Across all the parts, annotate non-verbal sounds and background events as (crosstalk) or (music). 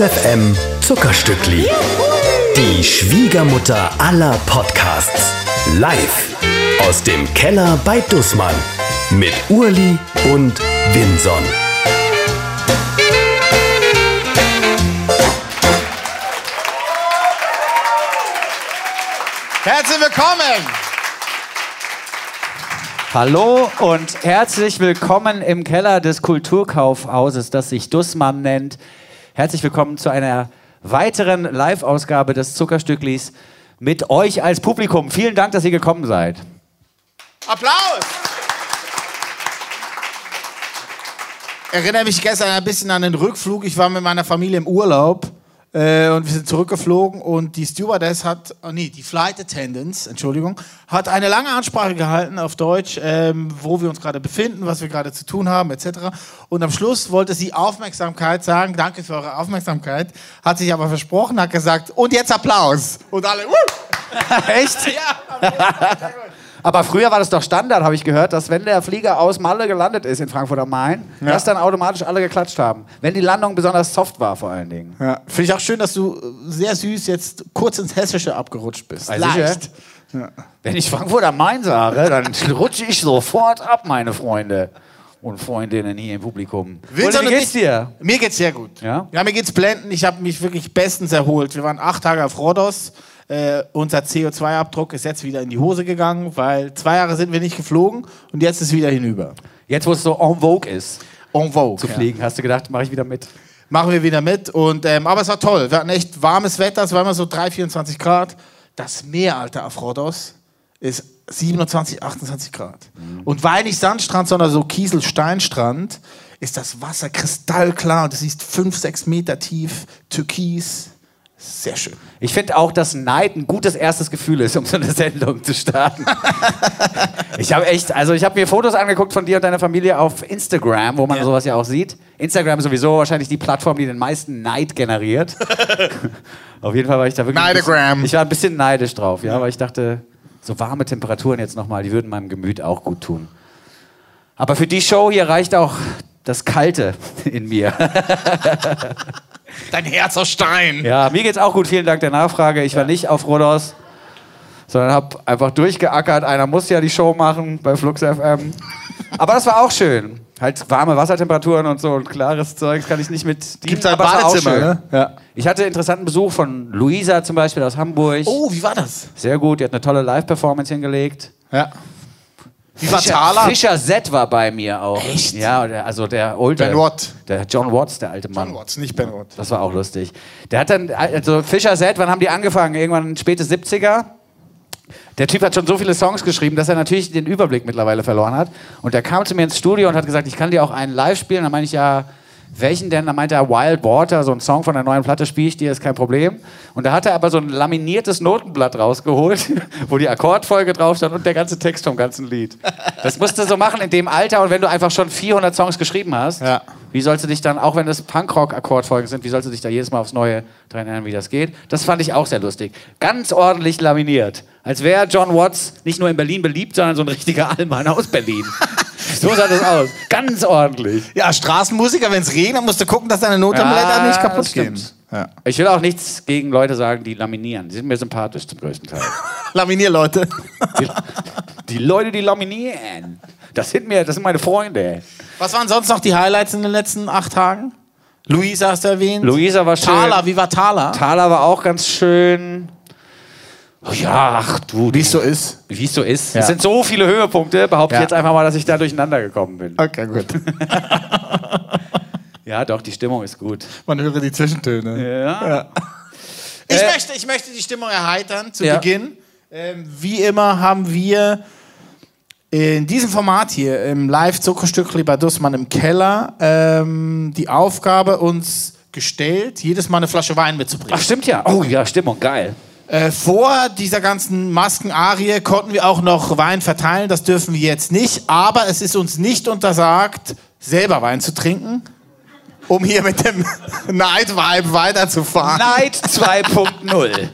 FM Zuckerstückli. Die Schwiegermutter aller Podcasts. Live aus dem Keller bei Dussmann. Mit Urli und Winson. Herzlich willkommen! Hallo und herzlich willkommen im Keller des Kulturkaufhauses, das sich Dussmann nennt. Herzlich willkommen zu einer weiteren Live-Ausgabe des Zuckerstücklis mit euch als Publikum. Vielen Dank, dass ihr gekommen seid. Applaus! Erinnere mich gestern ein bisschen an den Rückflug. Ich war mit meiner Familie im Urlaub äh, und wir sind zurückgeflogen und die Stewardess hat, oh nee, die Flight Attendants, Entschuldigung, hat eine lange Ansprache gehalten auf Deutsch, ähm, wo wir uns gerade befinden, was wir gerade zu tun haben, etc. Und am Schluss wollte sie Aufmerksamkeit sagen, danke für eure Aufmerksamkeit, hat sich aber versprochen, hat gesagt, und jetzt Applaus. Und alle, uh! (laughs) Echt? (laughs) Ja, Aber früher war das doch Standard, habe ich gehört, dass wenn der Flieger aus Malle gelandet ist in Frankfurt am Main, Ja. dass dann automatisch alle geklatscht haben. Wenn die Landung besonders soft war vor allen Dingen. Ja. Finde ich auch schön, dass du äh, sehr süß jetzt kurz ins Hessische abgerutscht bist. Also sicher? Wenn ich Frankfurt am Main sage, dann (laughs) rutsche ich sofort ab, meine Freunde und Freundinnen hier im Publikum. Und wie geht's dir? Mir geht's sehr gut. Ja? Ja, mir geht's blenden. Ich habe mich wirklich bestens erholt. Wir waren acht Tage auf Rhodos. Äh, unser CO2-Abdruck ist jetzt wieder in die Hose gegangen, weil zwei Jahre sind wir nicht geflogen und jetzt ist wieder hinüber. Jetzt, wo es so en vogue ist, En vogue. zu ja. fliegen, hast du gedacht, mache ich wieder mit. Machen wir wieder mit. Und, ähm, aber es war toll. Wir hatten echt warmes Wetter. Es war immer so 3, 24 Grad. Das Meer, Alter, auf Rhodos ist 27, 28 Grad. Und weil nicht Sandstrand, sondern so Kiesel-Steinstrand, ist das Wasser kristallklar. Und du siehst 5, 6 Meter tief, türkis. Sehr schön. Ich finde auch, dass Neid ein gutes erstes Gefühl ist, um so eine (laughs) Sendung zu starten. (laughs) ich habe echt, also ich habe mir Fotos angeguckt von dir und deiner Familie auf Instagram, wo man Ja. sowas ja auch sieht. Instagram ist sowieso wahrscheinlich die Plattform, die den meisten Neid generiert. (laughs) auf jeden Fall war ich da wirklich. ein bisschen- Neidegram. Ich war ein bisschen neidisch drauf, ja, weil ich dachte, so warme Temperaturen jetzt nochmal, die würden meinem Gemüt auch gut tun. Aber für die Show hier reicht auch das Kalte in mir. Dein Herz aus Stein. Ja, mir geht's auch gut. Vielen Dank der Nachfrage. Ich war nicht auf Rhodos, sondern habe einfach durchgeackert. Einer muss ja die Show machen bei Flux FM. Aber das war auch schön. Halt warme Wassertemperaturen und so und klares Zeug kann ich nicht mit. Gibt's ein Badezimmer, ne? Ja. Ich hatte interessanten Besuch von Luisa zum Beispiel aus Hamburg. Oh, wie war das? Sehr gut, die hat eine tolle Live-Performance hingelegt. Ja. Wie war Fischer, Thaler? Fischer Z war bei mir auch. Echt? Ja, der, also der Older. Ben Watt. Der John Watts, der alte Mann. John Watts, nicht Ben Watt. Das war auch lustig. Der hat dann, also Fischer Set, wann haben die angefangen? Irgendwann späte 70er. Der Typ hat schon so viele Songs geschrieben, dass er natürlich den Überblick mittlerweile verloren hat. Und der kam zu mir ins Studio und hat gesagt, ich kann dir auch einen live spielen. Dann meine ich, ja, welchen denn? Dann meinte er Wild Water, so ein Song von der neuen Platte, spiele ich dir, ist kein Problem. Und da hat er aber so ein laminiertes Notenblatt rausgeholt, (laughs) wo die Akkordfolge drauf stand und der ganze Text vom ganzen Lied. Das musst du so machen in dem Alter und wenn du einfach schon 400 Songs geschrieben hast, Ja. wie sollst du dich dann, auch wenn das Punkrock-Akkordfolgen sind, wie sollst du dich da jedes Mal aufs Neue dran erinnern, wie das geht? Das fand ich auch sehr lustig. Ganz ordentlich laminiert. Als wäre John Watts nicht nur in Berlin beliebt, sondern so ein richtiger Allmann aus Berlin. So sah das aus. Ganz ordentlich. Ja, Straßenmusiker, wenn es regnet, musst du gucken, dass deine Notenblätter Ja, nicht kaputt gehen. Ja. Ich will auch nichts gegen Leute sagen, die laminieren. Die sind mir sympathisch zum größten Teil. (laughs) Laminierleute. Die, die Leute, die laminieren. Das sind mir, das sind meine Freunde. Was waren sonst noch die Highlights in den letzten acht Tagen? Luisa hast du erwähnt. Luisa war schön. Thaler, wie war Thaler? Thaler war auch ganz schön. Oh ja, ach du. Wie es so ist. Wie es so ist. Ja. Es sind so viele Höhepunkte, behaupte Ja. ich jetzt einfach mal, dass ich da durcheinander gekommen bin. Okay, gut. (laughs) Ja, doch, die Stimmung ist gut. Man höre die Zwischentöne. Ja. Ich, Äh, möchte, ich möchte die Stimmung erheitern zu Ja. Beginn. Ähm, wie immer haben wir in diesem Format hier im Live-Zuckerstückli bei Dussmann im Keller ähm, die Aufgabe uns gestellt, jedes Mal eine Flasche Wein mitzubringen. Ach, stimmt ja. Oh ja, Stimmung, geil. Äh, vor dieser ganzen Maskenarie konnten wir auch noch Wein verteilen. Das dürfen wir jetzt nicht. Aber es ist uns nicht untersagt, selber Wein zu trinken, um hier mit dem (laughs) Night Vibe weiterzufahren. Night 2.0.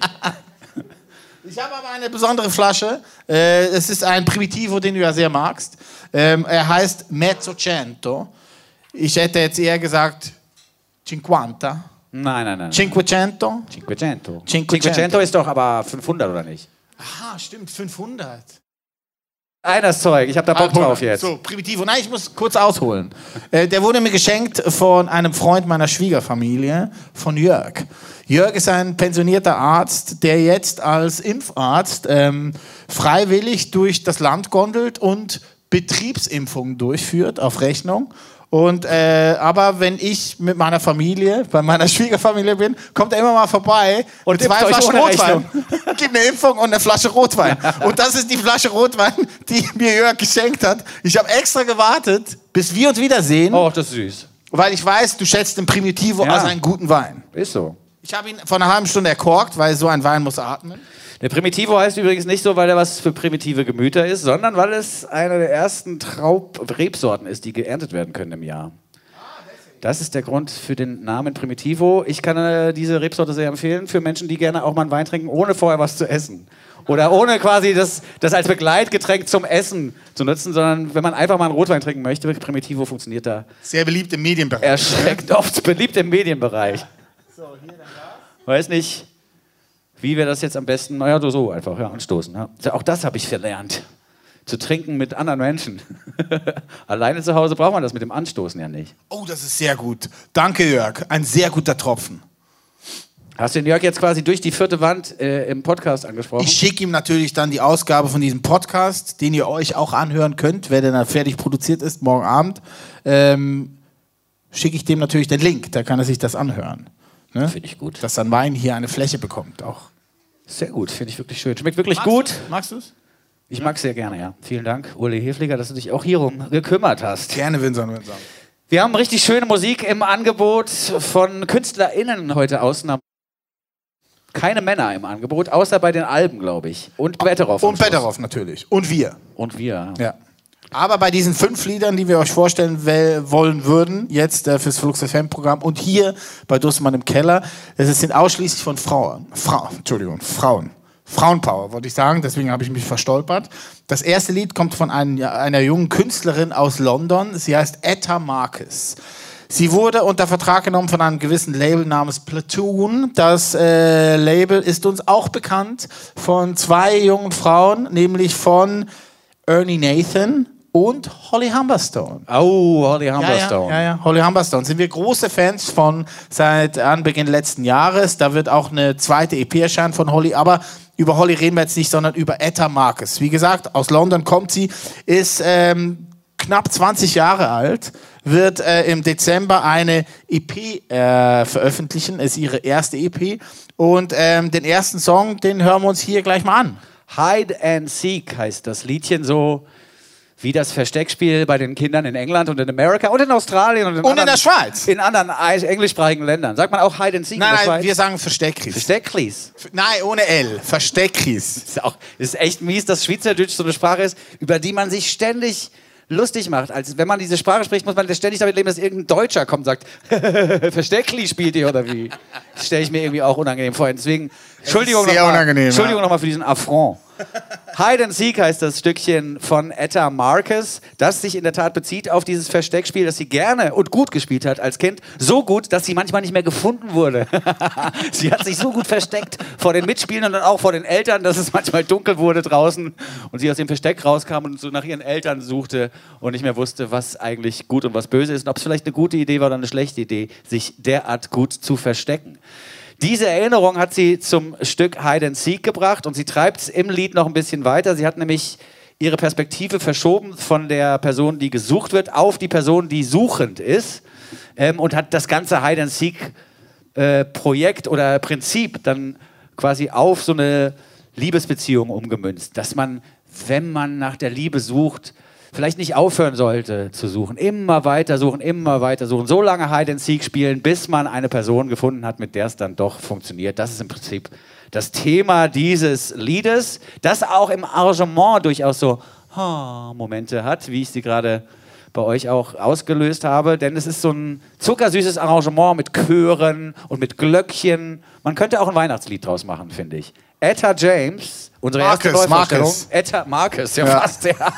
Ich habe aber eine besondere Flasche. Äh, es ist ein Primitivo, den du ja sehr magst. Ähm, er heißt Mezzocento. Ich hätte jetzt eher gesagt 50. Nein, nein, nein. Cinquecento? Cinquecento. Cinquecento. Cinquecento ist doch aber 500 oder nicht? Aha, stimmt, 500. Eines Zeug, ich habe da Bock drauf jetzt. So, Primitivo. Nein, ich muss kurz ausholen. Äh, der wurde mir geschenkt von einem Freund meiner Schwiegerfamilie, von Jörg. Jörg ist ein pensionierter Arzt, der jetzt als Impfarzt ähm, freiwillig durch das Land gondelt und Betriebsimpfungen durchführt auf Rechnung. Und, äh, aber wenn ich mit meiner Familie, bei meiner (laughs) Schwiegerfamilie bin, kommt er immer mal vorbei Und mit zwei Flaschen Rotwein. (laughs) Gibt eine Impfung und eine Flasche Rotwein. Und das ist die Flasche Rotwein, die mir Jörg geschenkt hat. Ich habe extra gewartet, bis wir uns wiedersehen, Oh, das ist süß. weil ich weiß, du schätzt den Primitivo Ja. als einen guten Wein. Ist so. Ich habe ihn vor einer halben Stunde erkorkt, weil so ein Wein muss atmen. Der Primitivo heißt übrigens nicht so, weil er was für primitive Gemüter ist, sondern weil es eine der ersten Traub-Rebsorten ist, die geerntet werden können im Jahr. Das ist der Grund für den Namen Primitivo. Ich kann äh, diese Rebsorte sehr empfehlen für Menschen, die gerne auch mal einen Wein trinken, ohne vorher was zu essen. Oder ohne quasi das, das als Begleitgetränk zum Essen zu nutzen, sondern wenn man einfach mal einen Rotwein trinken möchte, Primitivo funktioniert da Sehr beliebt im Medienbereich. erschreckt oft beliebt im Medienbereich. Weiß nicht, wie wir das jetzt am besten, naja, so- so einfach, ja, anstoßen. Ja. Auch das habe ich verlernt. Zu trinken mit anderen Menschen. (laughs) Alleine zu Hause braucht man das mit dem Anstoßen ja nicht. Oh, das ist sehr gut. Danke, Jörg. Ein sehr guter Tropfen. Hast du den Jörg jetzt quasi durch die vierte Wand äh, im Podcast angesprochen? Ich schicke ihm natürlich dann die Ausgabe von diesem Podcast, den ihr euch auch anhören könnt, wer denn dann fertig produziert ist, morgen Abend. Ähm, schicke ich dem natürlich den Link, da kann er sich das anhören. Ne? Finde ich gut. Dass sein Wein hier eine Fläche bekommt auch. Sehr gut, finde ich wirklich schön. Schmeckt wirklich gut. Magst du es? Ich mag es sehr gerne, ja. Vielen Dank, Uli Hefliger, dass du dich auch hierum gekümmert hast. Gerne, Vincent, Vincent. Wir haben richtig schöne Musik im Angebot von KünstlerInnen heute Ausnahme. Keine Männer im Angebot, außer bei den Alben, glaube ich. Und Betteroff. Und. Betteroff natürlich. Und wir. Und wir. Ja. Aber bei diesen fünf Liedern, die wir euch vorstellen wollen würden, jetzt äh, fürs Flux FM-Programm und hier bei Dussmann im Keller, das sind ausschließlich von Frauen. Frau, Entschuldigung, Frauen. Frauenpower, wollte ich sagen, deswegen habe ich mich verstolpert. Das erste Lied kommt von ein, einer jungen Künstlerin aus London. Sie heißt Etta Marcus. Sie wurde unter Vertrag genommen von einem gewissen Label namens Platoon. Das äh, Label ist uns auch bekannt von zwei jungen Frauen, nämlich von Ernie Nathan und Holly Humberstone. Oh, Holly Humberstone. ja, ja, ja, Holly Humberstone. Sind wir große Fans von seit Anbeginn letzten Jahres. Da wird auch eine zweite EP erscheinen von Holly. Aber über Holly reden wir jetzt nicht, sondern über Etta Marcus. Wie gesagt, aus London kommt sie, ist ähm, knapp 20 Jahre alt, wird äh, im Dezember eine EP äh, veröffentlichen. Ist ihre erste EP. Und ähm, den ersten Song, den hören wir uns hier gleich mal an. Hide and Seek heißt das Liedchen so wie das Versteckspiel bei den Kindern in England und in Amerika und in Australien und in, Und in anderen, der Schweiz. In anderen englischsprachigen Ländern. Sagt man auch Hide and Seek in Nein, der nein, Schweiz? wir sagen Versteckris. Verstecklis. Nein, ohne L. Versteckris. ist auch ist echt mies, dass Schweizerdeutsch so eine Sprache ist, über die man sich ständig lustig macht. Als wenn man diese Sprache spricht, muss man ständig damit leben, dass irgendein Deutscher kommt und sagt, (laughs) Versteckli spielt ihr oder wie? Das stelle ich mir irgendwie auch unangenehm vor. Deswegen, Entschuldigung nochmal Entschuldigung ja. nochmal für diesen Affront. Hide and Seek heißt das Stückchen von Etta Marcus, das sich in der Tat bezieht auf dieses Versteckspiel, das sie gerne und gut gespielt hat als Kind. So gut, dass sie manchmal nicht mehr gefunden wurde. (laughs) sie hat sich so gut versteckt vor den Mitspielern und auch vor den Eltern, dass es manchmal dunkel wurde draußen und sie aus dem Versteck rauskam und so nach ihren Eltern suchte und nicht mehr wusste, was eigentlich gut und was böse ist und ob es vielleicht eine gute Idee war oder eine schlechte Idee, sich derart gut zu verstecken. Diese Erinnerung hat sie zum Stück Hide and Seek gebracht und sie treibt es im Lied noch ein bisschen weiter. Sie hat nämlich ihre Perspektive verschoben von der Person, die gesucht wird, auf die Person, die suchend ist ähm, und hat das ganze Hide and Seek äh, Projekt oder Prinzip dann quasi auf so eine Liebesbeziehung umgemünzt, dass man, wenn man nach der Liebe sucht, vielleicht nicht aufhören sollte zu suchen, immer weiter suchen, immer weiter suchen, so lange Hide and Seek spielen, bis man eine Person gefunden hat, mit der es dann doch funktioniert. Das ist im Prinzip das Thema dieses Liedes, das auch im Arrangement durchaus so ah, Momente hat, wie ich sie gerade bei euch auch ausgelöst habe, denn es ist so ein zuckersüßes Arrangement mit Chören und mit Glöckchen. Man könnte auch ein Weihnachtslied draus machen, finde ich. Etta James, unsere erste Marcus, Neuvorstellung. Marcus. Etta Marcus, ja, ja. fast, ja. (laughs)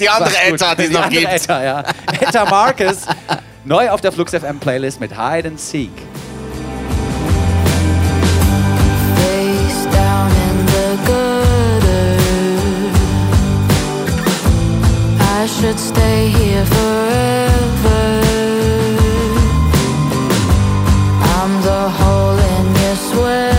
die andere Etta, die es noch gibt. Etta, ja. Etta Marcus, (laughs) neu auf der Flux FM Playlist mit Hide and Seek. Face down in the gutter I should stay here forever I'm the hole in your sweater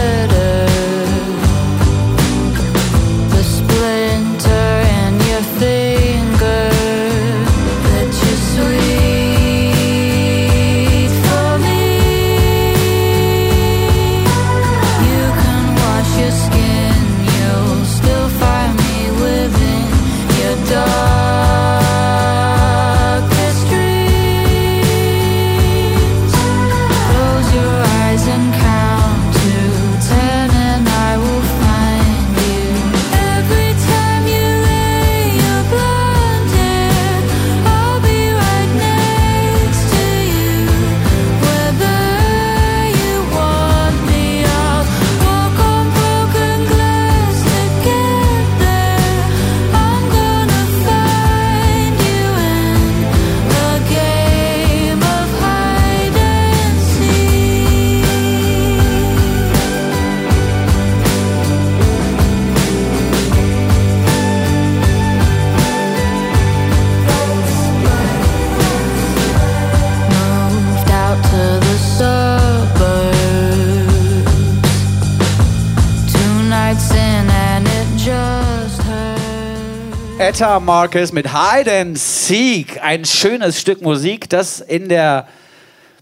Etta Marcus mit Hide and Seek. Ein schönes Stück Musik, das in der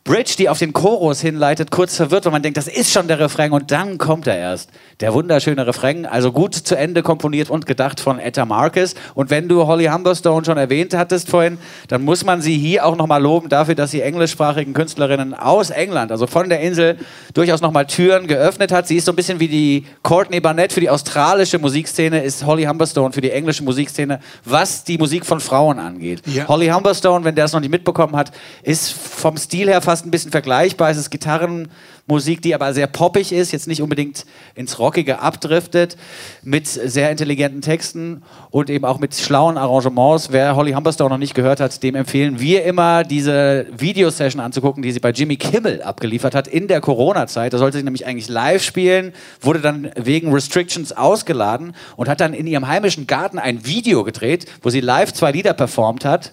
Bridge, die auf den Chorus hinleitet, kurz verwirrt, weil man denkt, das ist schon der Refrain und dann kommt er erst. Der wunderschöne Refrain, also gut zu Ende komponiert und gedacht von Etta Marcus. Und wenn du Holly Humberstone schon erwähnt hattest vorhin, dann muss man sie hier auch nochmal loben dafür, dass sie englischsprachigen Künstlerinnen aus England, also von der Insel, durchaus nochmal Türen geöffnet hat. Sie ist so ein bisschen wie die Courtney Barnett für die australische Musikszene, ist Holly Humberstone für die englische Musikszene, was die Musik von Frauen angeht. Ja. Holly Humberstone, wenn der es noch nicht mitbekommen hat, ist vom Stil her fast ein bisschen vergleichbar. Es ist Gitarrenmusik, die aber sehr poppig ist, jetzt nicht unbedingt ins Rockige abdriftet, mit sehr intelligenten Texten und eben auch mit schlauen Arrangements. Wer Holly Humberstone noch nicht gehört hat, dem empfehlen wir immer, diese Videosession anzugucken, die sie bei Jimmy Kimmel abgeliefert hat in der Corona-Zeit. Da sollte sie nämlich eigentlich live spielen, wurde dann wegen Restrictions ausgeladen und hat dann in ihrem heimischen Garten ein Video gedreht, wo sie live zwei Lieder performt hat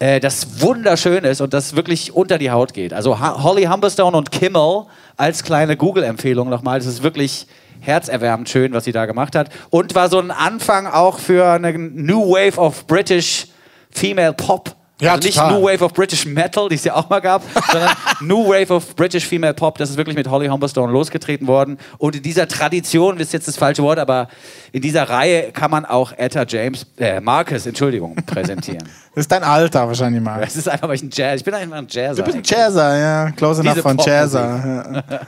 äh, das wunderschön ist und das wirklich unter die Haut geht. Also Holly Humberstone und Kimmel als kleine Google-Empfehlung nochmal. Das ist wirklich herzerwärmend schön, was sie da gemacht hat. Und war so ein Anfang auch für eine New Wave of British Female Pop. Ja, also nicht total. New Wave of British Metal, die es ja auch mal gab, (laughs) sondern New Wave of British Female Pop. Das ist wirklich mit Holly Humberstone losgetreten worden. Und in dieser Tradition, ist jetzt das falsche Wort, aber in dieser Reihe kann man auch Etta James, äh, Marcus, Entschuldigung, präsentieren. (laughs) Das ist dein Alter wahrscheinlich mal. Es ist einfach, weil ich ein Jazz, ich bin einfach ein Jazzer. Du bist ein Jazzer, ja. Close enough von. Jazzer. Ja.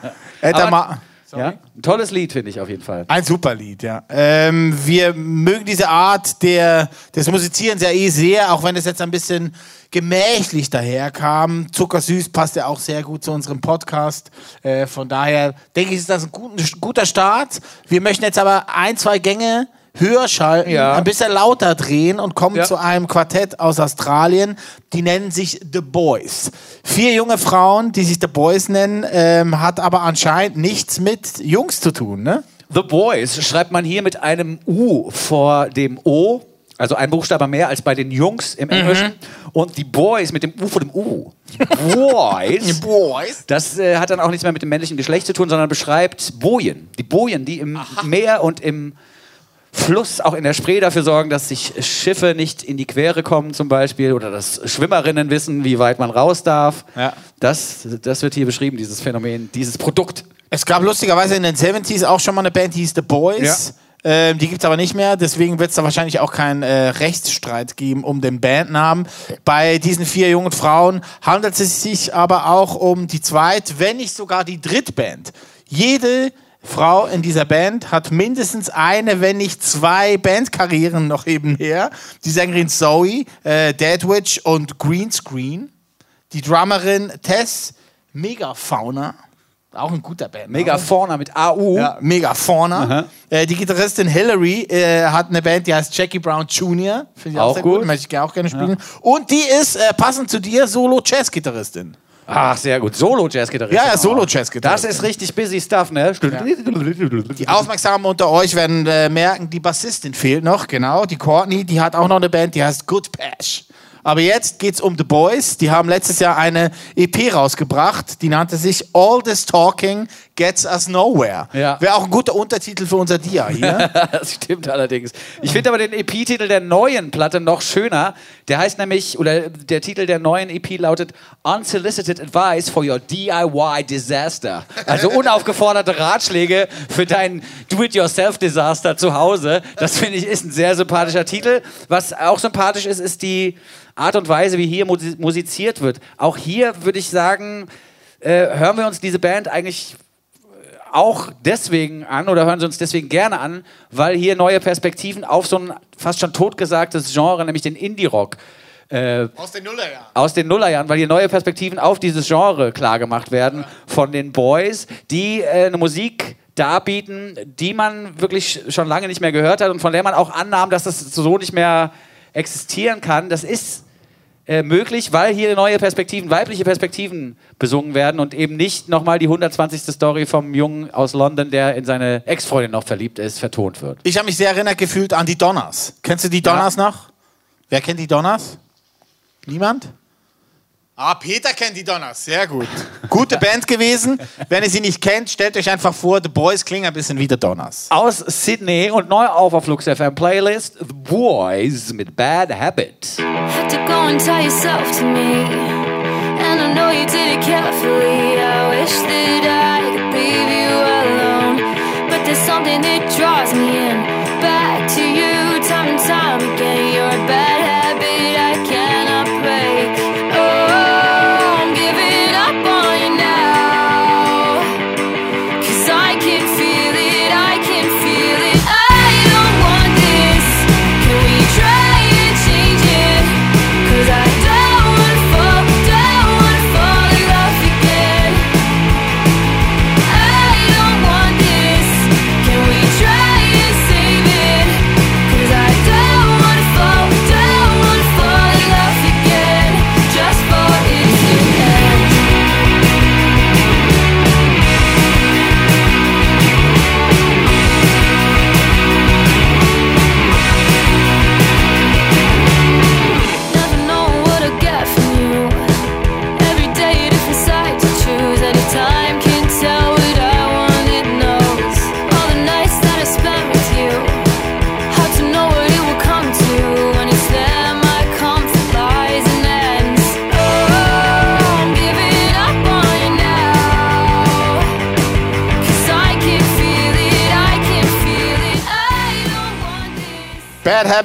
(laughs) Etta Aber- Ma Ja? Ein tolles Lied, finde ich auf jeden Fall. Ein super Lied, ja. Ähm, wir mögen diese Art der, des Musizierens ja eh sehr, auch wenn es jetzt ein bisschen gemächlich daherkam. Zuckersüß passt ja auch sehr gut zu unserem Podcast. Äh, von daher denke ich, ist das ein guten, guter Start. Wir möchten jetzt aber ein, zwei Gänge höher schalten, Ja. ein bisschen lauter drehen und kommen Ja. zu einem Quartett aus Australien. Die nennen sich The Boys. Vier junge Frauen, die sich The Boys nennen, ähm, hat aber anscheinend nichts mit Jungs zu tun, ne? The Boys schreibt man hier mit einem U vor dem O, also ein Buchstabe mehr als bei den Jungs im Englischen. Und die Boys mit dem U vor dem U. Boys. (laughs) Boys. Das äh, hat dann auch nichts mehr mit dem männlichen Geschlecht zu tun, sondern beschreibt Bojen. Die Bojen, die im Meer und im Fluss, auch in der Spree dafür sorgen, dass sich Schiffe nicht in die Quere kommen zum Beispiel oder dass Schwimmerinnen wissen, wie weit man raus darf. Ja. Das, das wird hier beschrieben, dieses Phänomen, dieses Produkt. Es gab lustigerweise in den 70s auch schon mal eine Band, die hieß The Boys. Ähm, die gibt es aber nicht mehr, deswegen wird es da wahrscheinlich auch keinen äh, Rechtsstreit geben um den Bandnamen. Bei diesen vier jungen Frauen handelt es sich aber auch um die zweit, wenn nicht sogar die Drittband. Jede Frau in dieser Band hat mindestens eine, wenn nicht zwei Bandkarrieren noch eben her. Die Sängerin Zoe, äh, Deadwitch und Greenscreen. Die Drummerin Tess Megafauna. Auch ein guter Band. Megafauna mit AU. Ja, Megafauna. Äh, die Gitarristin Hillary äh, hat eine Band, die heißt Jackie Brown Jr. Finde ich auch, Auch sehr gut. gut. Möchte ich auch gerne spielen. Und die ist äh, passend zu dir Solo-Jazz-Gitarristin. Ach, sehr gut. Solo-Jazz-Gitarrist. Ja, ja, Das Solo-Jazz-Gitarristin. ist richtig busy Stuff, ne? Die (laughs) Aufmerksamen unter euch werden äh, merken, die Bassistin fehlt noch, genau. Die Courtney, die hat auch noch eine Band, die heißt Good Patch. Aber jetzt geht's um The Boys. Die haben letztes Jahr eine EP rausgebracht, die nannte sich All This Talking Gets Us Nowhere. Ja. Wäre auch ein guter Untertitel für unser Dia hier. (laughs) das stimmt allerdings. Ich finde aber den EP-Titel der neuen Platte noch schöner. Der heißt nämlich, oder der Titel der neuen EP lautet Unsolicited Advice for Your DIY Disaster. Also unaufgeforderte Ratschläge für dein Do-it-yourself-Desaster zu Hause. Das finde ich ist ein sehr sympathischer Titel. Was auch sympathisch ist, ist die Art und Weise, wie hier musi- musiziert wird. Auch hier würde ich sagen, äh, hören wir uns diese Band eigentlich auch deswegen an oder hören Sie uns deswegen gerne an, weil hier neue Perspektiven auf so ein fast schon totgesagtes Genre, nämlich den Indie-Rock, äh, Aus den Nullerjahren. aus den Nullerjahren, weil hier neue Perspektiven auf dieses Genre klargemacht werden von den Boys, die äh, eine Musik darbieten, die man wirklich schon lange nicht mehr gehört hat und von der man auch annahm, dass das so nicht mehr existieren kann. Das ist äh, möglich, weil hier neue Perspektiven, weibliche Perspektiven besungen werden und eben nicht nochmal die 120. Story vom Jungen aus London, der in seine Ex-Freundin noch verliebt ist, vertont wird. Ich habe mich sehr erinnert gefühlt an die Donners. Kennst du die Donners noch? Wer kennt die Donners? Niemand? Ah, Peter kennt die Donners. Sehr gut. Gute Band gewesen. Wenn ihr sie nicht kennt, stellt euch einfach vor, The Boys klingen ein bisschen wie The Donners. Aus Sydney und neu auf der Flux FM Playlist The Boys mit Bad Habit. Had to go and tell yourself to me. And I know you did it carefully. I wish that I could leave you alone. But there's something that draws me in.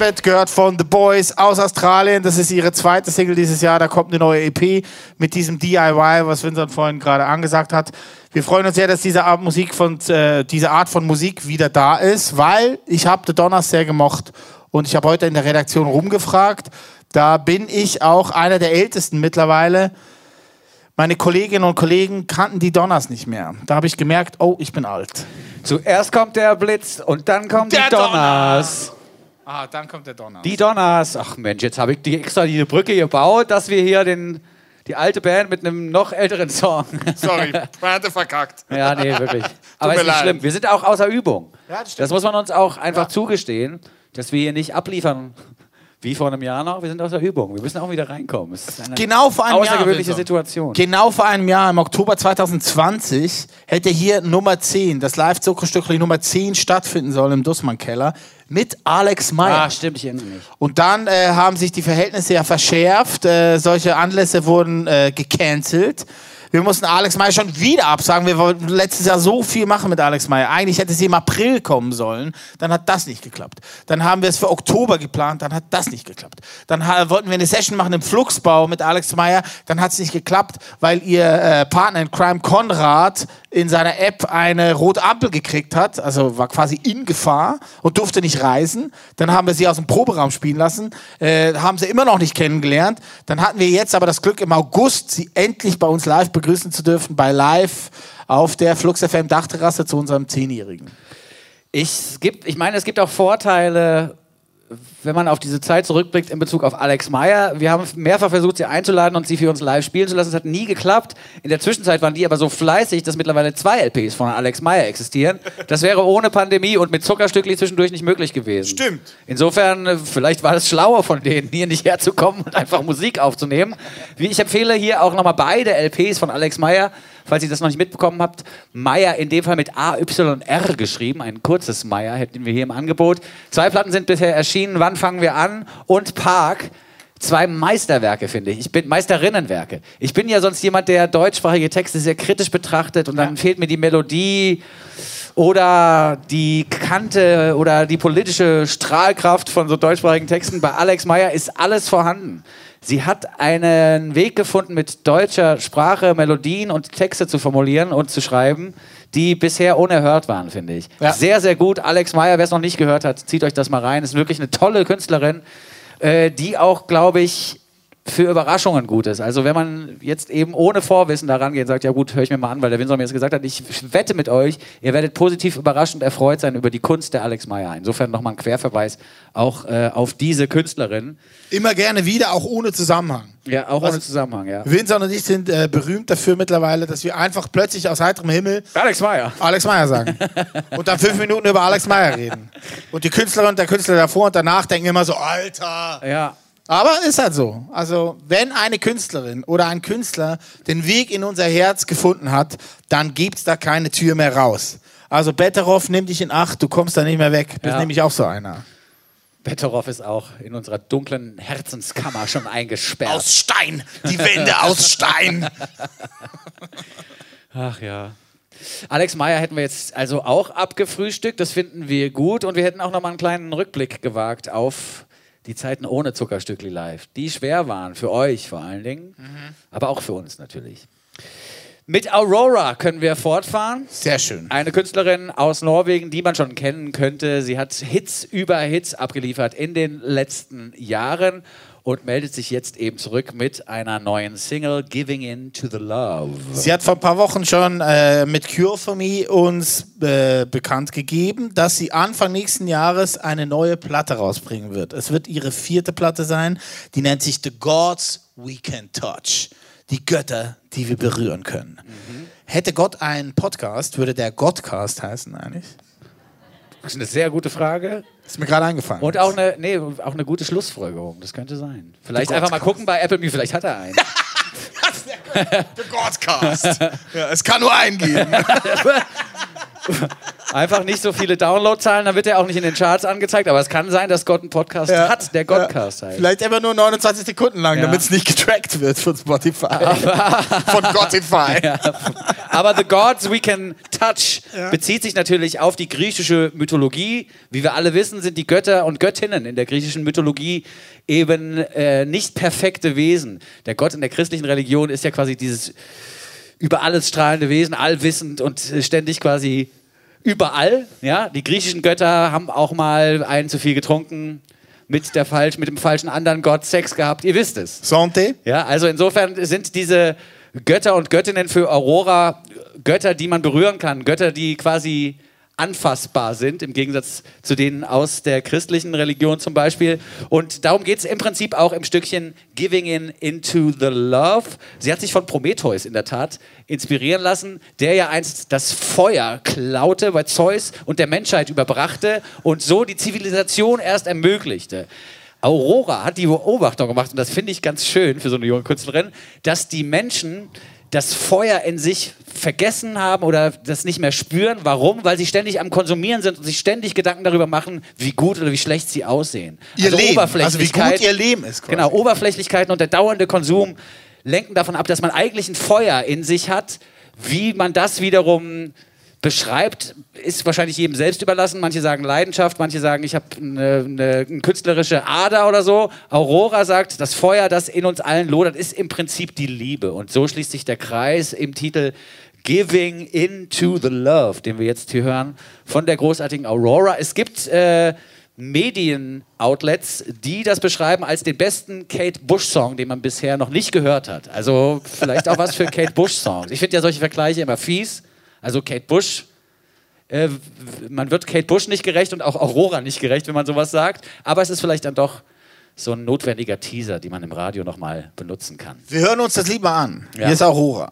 Habit gehört von The Boys aus Australien. Das ist ihre zweite Single dieses Jahr. Da kommt eine neue EP mit diesem DIY, was Vincent vorhin gerade angesagt hat. Wir freuen uns sehr, dass diese Art, Musik von, äh, diese Art von Musik wieder da ist, weil ich habe The Donners sehr gemocht und ich habe heute in der Redaktion rumgefragt. Da bin ich auch einer der Ältesten mittlerweile. Meine Kolleginnen und Kollegen kannten die Donners nicht mehr. Da habe ich gemerkt, oh, ich bin alt. Zuerst kommt der Blitz und dann kommen Der die Donners. Ah, dann kommt der Donner. Die Donners. Ach Mensch, jetzt habe ich die extra die Brücke gebaut, dass wir hier den, die alte Band mit einem noch älteren Song. (laughs) Sorry, Pointe verkackt. ja, nee, wirklich. (laughs) Aber mir ist nicht schlimm. Wir sind auch außer Übung. Ja, das stimmt. das muss man uns auch einfach zugestehen, dass wir hier nicht abliefern. Wie vor einem Jahr noch, wir sind außer Übung. Wir müssen auch wieder reinkommen. Es ist eine Genau vor einem Jahr. außergewöhnliche Wilson. Situation. Genau vor einem Jahr, im Oktober 2020, hätte hier Nummer 10, das Live-Zuckerstückchen Nummer 10 stattfinden sollen im Dussmann-Keller mit Alex Meyer. ah, stimmt, ich erinnere mich. Und dann äh, haben sich die Verhältnisse ja verschärft. Äh, solche Anlässe wurden äh, gecancelt. Wir mussten Alex Meyer schon wieder absagen. Wir wollten letztes Jahr so viel machen mit Alex Meyer. Eigentlich hätte sie im April kommen sollen. Dann hat das nicht geklappt. Dann haben wir es für Oktober geplant. Dann hat das nicht geklappt. Dann wollten wir eine Session machen im Flugsbau mit Alex Meyer. Dann hat es nicht geklappt, weil ihr äh, Partner in Crime Konrad in seiner App eine rote Ampel gekriegt hat. Also war quasi in Gefahr und durfte nicht reisen. Dann haben wir sie aus dem Proberaum spielen lassen. Äh, haben sie immer noch nicht kennengelernt. Dann hatten wir jetzt aber das Glück, im August sie endlich bei uns live begrüßen zu dürfen, bei Live auf der Flux FM Dachterrasse zu unserem Zehnjährigen. Ich, ich meine, es gibt auch Vorteile wenn man auf diese Zeit zurückblickt in Bezug auf Alex Meyer. Wir haben mehrfach versucht, sie einzuladen und sie für uns live spielen zu lassen. Es hat nie geklappt. In der Zwischenzeit waren die aber so fleißig, dass mittlerweile zwei LPs von Alex Meyer existieren. Das wäre ohne Pandemie und mit Zuckerstückli zwischendurch nicht möglich gewesen. Stimmt. Insofern, äh, vielleicht war es schlauer von denen, hier nicht herzukommen und einfach Musik aufzunehmen. Wie Ich empfehle hier auch nochmal beide LPs von Alex Meyer falls ihr das noch nicht mitbekommen habt, Meyer in dem Fall mit A-Y-R geschrieben, ein kurzes Meyer hätten wir hier im Angebot. Zwei Platten sind bisher erschienen, Wann fangen wir an? Und Park. Zwei Meisterwerke, finde ich. Ich bin Meisterinnenwerke. Ich bin ja sonst jemand, der deutschsprachige Texte sehr kritisch betrachtet und dann fehlt mir die Melodie oder die Kante oder die politische Strahlkraft von so deutschsprachigen Texten. Bei Alex Meyer ist alles vorhanden. Sie hat einen Weg gefunden, mit deutscher Sprache Melodien und Texte zu formulieren und zu schreiben, die bisher unerhört waren, finde ich. Ja. Sehr, sehr gut. Alex Meyer, wer es noch nicht gehört hat, zieht euch das mal rein. Ist wirklich eine tolle Künstlerin, äh, die auch, glaube ich, für Überraschungen gut ist. Also wenn man jetzt eben ohne Vorwissen daran geht und sagt, ja gut, höre ich mir mal an, weil der Winsor mir jetzt gesagt hat, ich wette mit euch, ihr werdet positiv überrascht und erfreut sein über die Kunst der Alex Meyer. Insofern nochmal ein Querverweis auch äh, auf diese Künstlerin. Immer gerne wieder, auch ohne Zusammenhang. Ja, auch ohne Zusammenhang, ja. Vincent und ich sind äh, berühmt dafür mittlerweile, dass wir einfach plötzlich aus heiterem Himmel Alex Meyer. Alex Meyer sagen. (laughs) und dann fünf Minuten über Alex Meyer reden. Und die Künstlerin und der Künstler davor und danach denken immer so, Alter. Ja. Aber ist halt so. Also, wenn eine Künstlerin oder ein Künstler den Weg in unser Herz gefunden hat, dann gibt's da keine Tür mehr raus. Also, Betteroff, nimm dich in Acht, du kommst da nicht mehr weg. Bist Ja. nämlich auch so einer. Betteroff ist auch in unserer dunklen Herzenskammer schon eingesperrt. Aus Stein! Die Wände aus Stein! (laughs) Ach ja. Alex Meyer hätten wir jetzt also auch abgefrühstückt, das finden wir gut und wir hätten auch noch mal einen kleinen Rückblick gewagt auf die Zeiten ohne Zuckerstückli live, die schwer waren für euch vor allen Dingen, aber auch für uns natürlich. Mit Aurora können wir fortfahren. Sehr schön. Eine Künstlerin aus Norwegen, die man schon kennen könnte. Sie hat Hits über Hits abgeliefert in den letzten Jahren und meldet sich jetzt eben zurück mit einer neuen Single, Giving In to the Love. Sie hat vor ein paar Wochen schon äh, mit Cure for Me uns äh, bekannt gegeben, dass sie Anfang nächsten Jahres eine neue Platte rausbringen wird. Es wird ihre vierte Platte sein. Die nennt sich The Gods We Can Touch. Die Götter, die wir berühren können. Hätte Gott einen Podcast, würde der Godcast heißen eigentlich? Das ist eine sehr gute Frage. Ist mir gerade eingefallen. Und auch eine, nee, auch eine gute Schlussfolgerung. Das könnte sein. Vielleicht einfach mal gucken bei Apple Music. Vielleicht hat er einen. (laughs) The Godcast. ja, es kann nur einen geben. (laughs) Einfach nicht so viele Downloadzahlen, dann wird er auch nicht in den Charts angezeigt. Aber es kann sein, dass Gott einen Podcast hat, der Godcast heißt. Vielleicht immer nur 29 Sekunden lang, Ja. damit es nicht getrackt wird von Spotify. (laughs) von Godify. Aber The Gods We Can Touch bezieht sich natürlich auf die griechische Mythologie. Wie wir alle wissen, sind die Götter und Göttinnen in der griechischen Mythologie eben äh, nicht perfekte Wesen. Der Gott in der christlichen Religion ist ja quasi dieses über alles strahlende Wesen, allwissend und äh, ständig quasi überall. Ja? Die griechischen Götter haben auch mal einen zu viel getrunken, mit, der falsch, mit dem falschen anderen Gott Sex gehabt. Ihr wisst es. Sante? Ja, also insofern sind diese Götter und Göttinnen für Aurora Götter, die man berühren kann, Götter, die quasi anfassbar sind, im Gegensatz zu denen aus der christlichen Religion zum Beispiel. Und darum geht es im Prinzip auch im Stückchen Giving in into the Love. Sie hat sich von Prometheus in der Tat inspirieren lassen, der ja einst das Feuer klaute bei Zeus und der Menschheit überbrachte und so die Zivilisation erst ermöglichte. Aurora hat die Beobachtung gemacht, und das finde ich ganz schön für so eine junge Künstlerin, dass die Menschen das Feuer in sich vergessen haben oder das nicht mehr spüren. Warum? Weil sie ständig am Konsumieren sind und sich ständig Gedanken darüber machen, wie gut oder wie schlecht sie aussehen. Ihr Leben. Also wie Oberflächlichkeit- gut ihr Leben ist. Quasi. Genau, Oberflächlichkeiten und der dauernde Konsum lenken davon ab, dass man eigentlich ein Feuer in sich hat. Wie man das wiederum beschreibt, ist wahrscheinlich jedem selbst überlassen. Manche sagen Leidenschaft, manche sagen, ich habe eine, eine, eine künstlerische Ader oder so. Aurora sagt, das Feuer, das in uns allen lodert, ist im Prinzip die Liebe. Und so schließt sich der Kreis im Titel Giving into the Love, den wir jetzt hier hören, von der großartigen Aurora. Es gibt äh, Medien-Outlets, die das beschreiben als den besten Kate Bush-Song, den man bisher noch nicht gehört hat. Also vielleicht auch was für (laughs) Kate Bush-Songs. Ich finde ja solche Vergleiche immer fies. Also Kate Bush Äh, man wird Kate Bush nicht gerecht und auch Aurora nicht gerecht, wenn man sowas sagt. Aber es ist vielleicht dann doch so ein notwendiger Teaser, den man im Radio nochmal benutzen kann. Wir hören uns das mal an. Ja. Hier ist Aurora.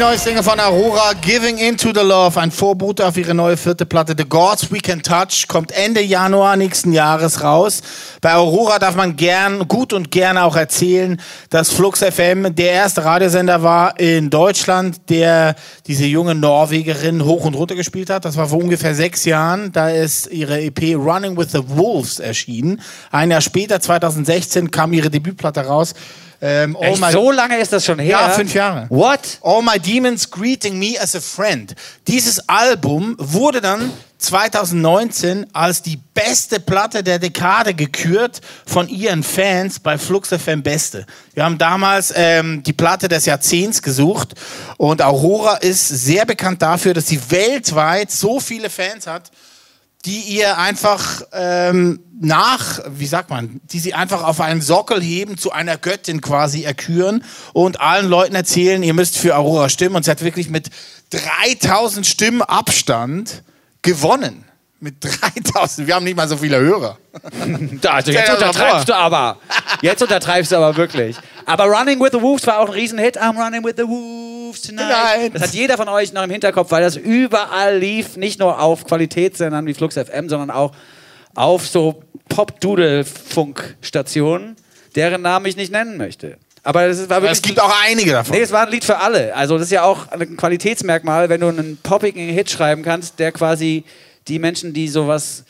Neue Single von Aurora, Giving Into the Love, ein Vorbote auf ihre neue vierte Platte, The Gods We Can Touch, kommt Ende Januar nächsten Jahres raus. Bei Aurora darf man gern, gut und gerne auch erzählen, dass Flux FM der erste Radiosender war in Deutschland, der diese junge Norwegerin hoch und runter gespielt hat. Das war vor ungefähr sechs Jahren. Da ist ihre EP Running with the Wolves erschienen. Ein Jahr später, 2016, kam ihre Debütplatte raus. Ähm, All Echt, My- so lange ist das schon her? Ja, fünf Jahre. What? All My Demons Greeting Me as a Friend. Dieses Album wurde dann 2019 als die beste Platte der Dekade gekürt von ihren Fans bei Flux FM Beste. Wir haben damals ähm, die Platte des Jahrzehnts gesucht und Aurora ist sehr bekannt dafür, dass sie weltweit so viele Fans hat, die ihr einfach ähm, nach, wie sagt man, die sie einfach auf einen Sockel heben, zu einer Göttin quasi erküren und allen Leuten erzählen, ihr müsst für Aurora stimmen. Und sie hat wirklich mit 3000 Stimmen Abstand gewonnen. Mit 3000. Wir haben nicht mal so viele Hörer. Also jetzt untertreibst du aber. Jetzt untertreibst du aber wirklich. Aber Running with the Wolves war auch ein Riesenhit. I'm running with the Wolves tonight. Tonight. Das hat jeder von euch noch im Hinterkopf, weil das überall lief. Nicht nur auf Qualitätssendern wie Flux FM, sondern auch auf so Pop-Doodle-Funkstationen, deren Namen ich nicht nennen möchte. Aber das war wirklich. Es gibt auch einige davon. Nee, es war ein Lied für alle. Also das ist ja auch ein Qualitätsmerkmal, wenn du einen poppigen Hit schreiben kannst, der quasi die Menschen, die sowas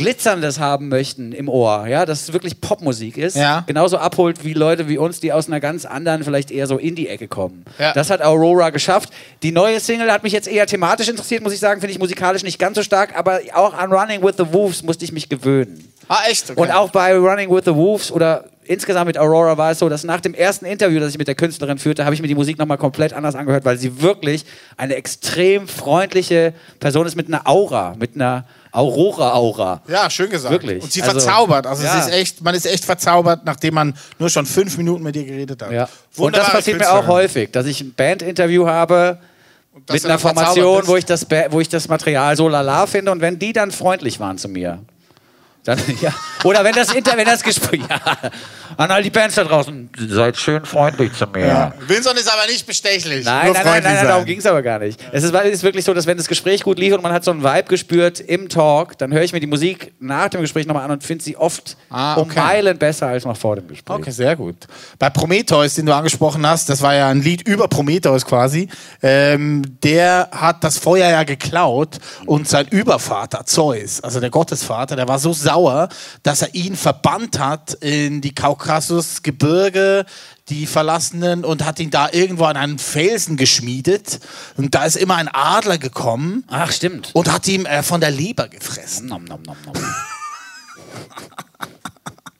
Glitzerndes haben möchten im Ohr, ja, dass es wirklich Popmusik ist, Ja. genauso abholt wie Leute wie uns, die aus einer ganz anderen, vielleicht eher so in die Ecke kommen. Ja. Das hat Aurora geschafft. Die neue Single hat mich jetzt eher thematisch interessiert, muss ich sagen, finde ich musikalisch nicht ganz so stark, aber auch an Running with the Wolves musste ich mich gewöhnen. ah, echt? Okay. Und auch bei Running with the Wolves oder insgesamt mit Aurora war es so, dass nach dem ersten Interview, das ich mit der Künstlerin führte, habe ich mir die Musik nochmal komplett anders angehört, weil sie wirklich eine extrem freundliche Person ist mit einer Aura, mit einer Aurora-Aura. Ja, schön gesagt. Wirklich. Und sie Also, verzaubert. Also ja. es ist echt, man ist echt verzaubert, nachdem man nur schon fünf Minuten mit ihr geredet hat. Ja. Und das passiert mir auch häufig, dass ich ein Bandinterview habe mit einer Formation, wo ich, das, wo ich das Material so lala finde und wenn die dann freundlich waren zu mir. Dann, (laughs) ja. Oder wenn das, Inter wenn das Gespräch. (laughs) Ja. An all die Bands da draußen, seid schön freundlich zu mir. Ja. Wilson ist aber nicht bestechlich. Nein, nur nein, nein, nein, nein, darum ging es aber gar nicht. Es ist, ist wirklich so, dass wenn das Gespräch gut lief und man hat so einen Vibe gespürt im Talk, dann höre ich mir die Musik nach dem Gespräch nochmal an und finde sie oft Ah, um okay. Meilen besser als noch vor dem Gespräch. Okay, sehr gut. Bei Prometheus, den du angesprochen hast, das war ja ein Lied über Prometheus quasi. Ähm, der hat das Feuer ja geklaut und sein Übervater Zeus, also der Gottesvater, der war so sauer, dass er ihn verbannt hat in die Kaukasusgebirge, die Verlassenen, und hat ihn da irgendwo an einen Felsen geschmiedet. Und da ist immer ein Adler gekommen Ach, stimmt. und hat ihm äh, von der Leber gefressen. Nom, nom, nom, nom. (laughs)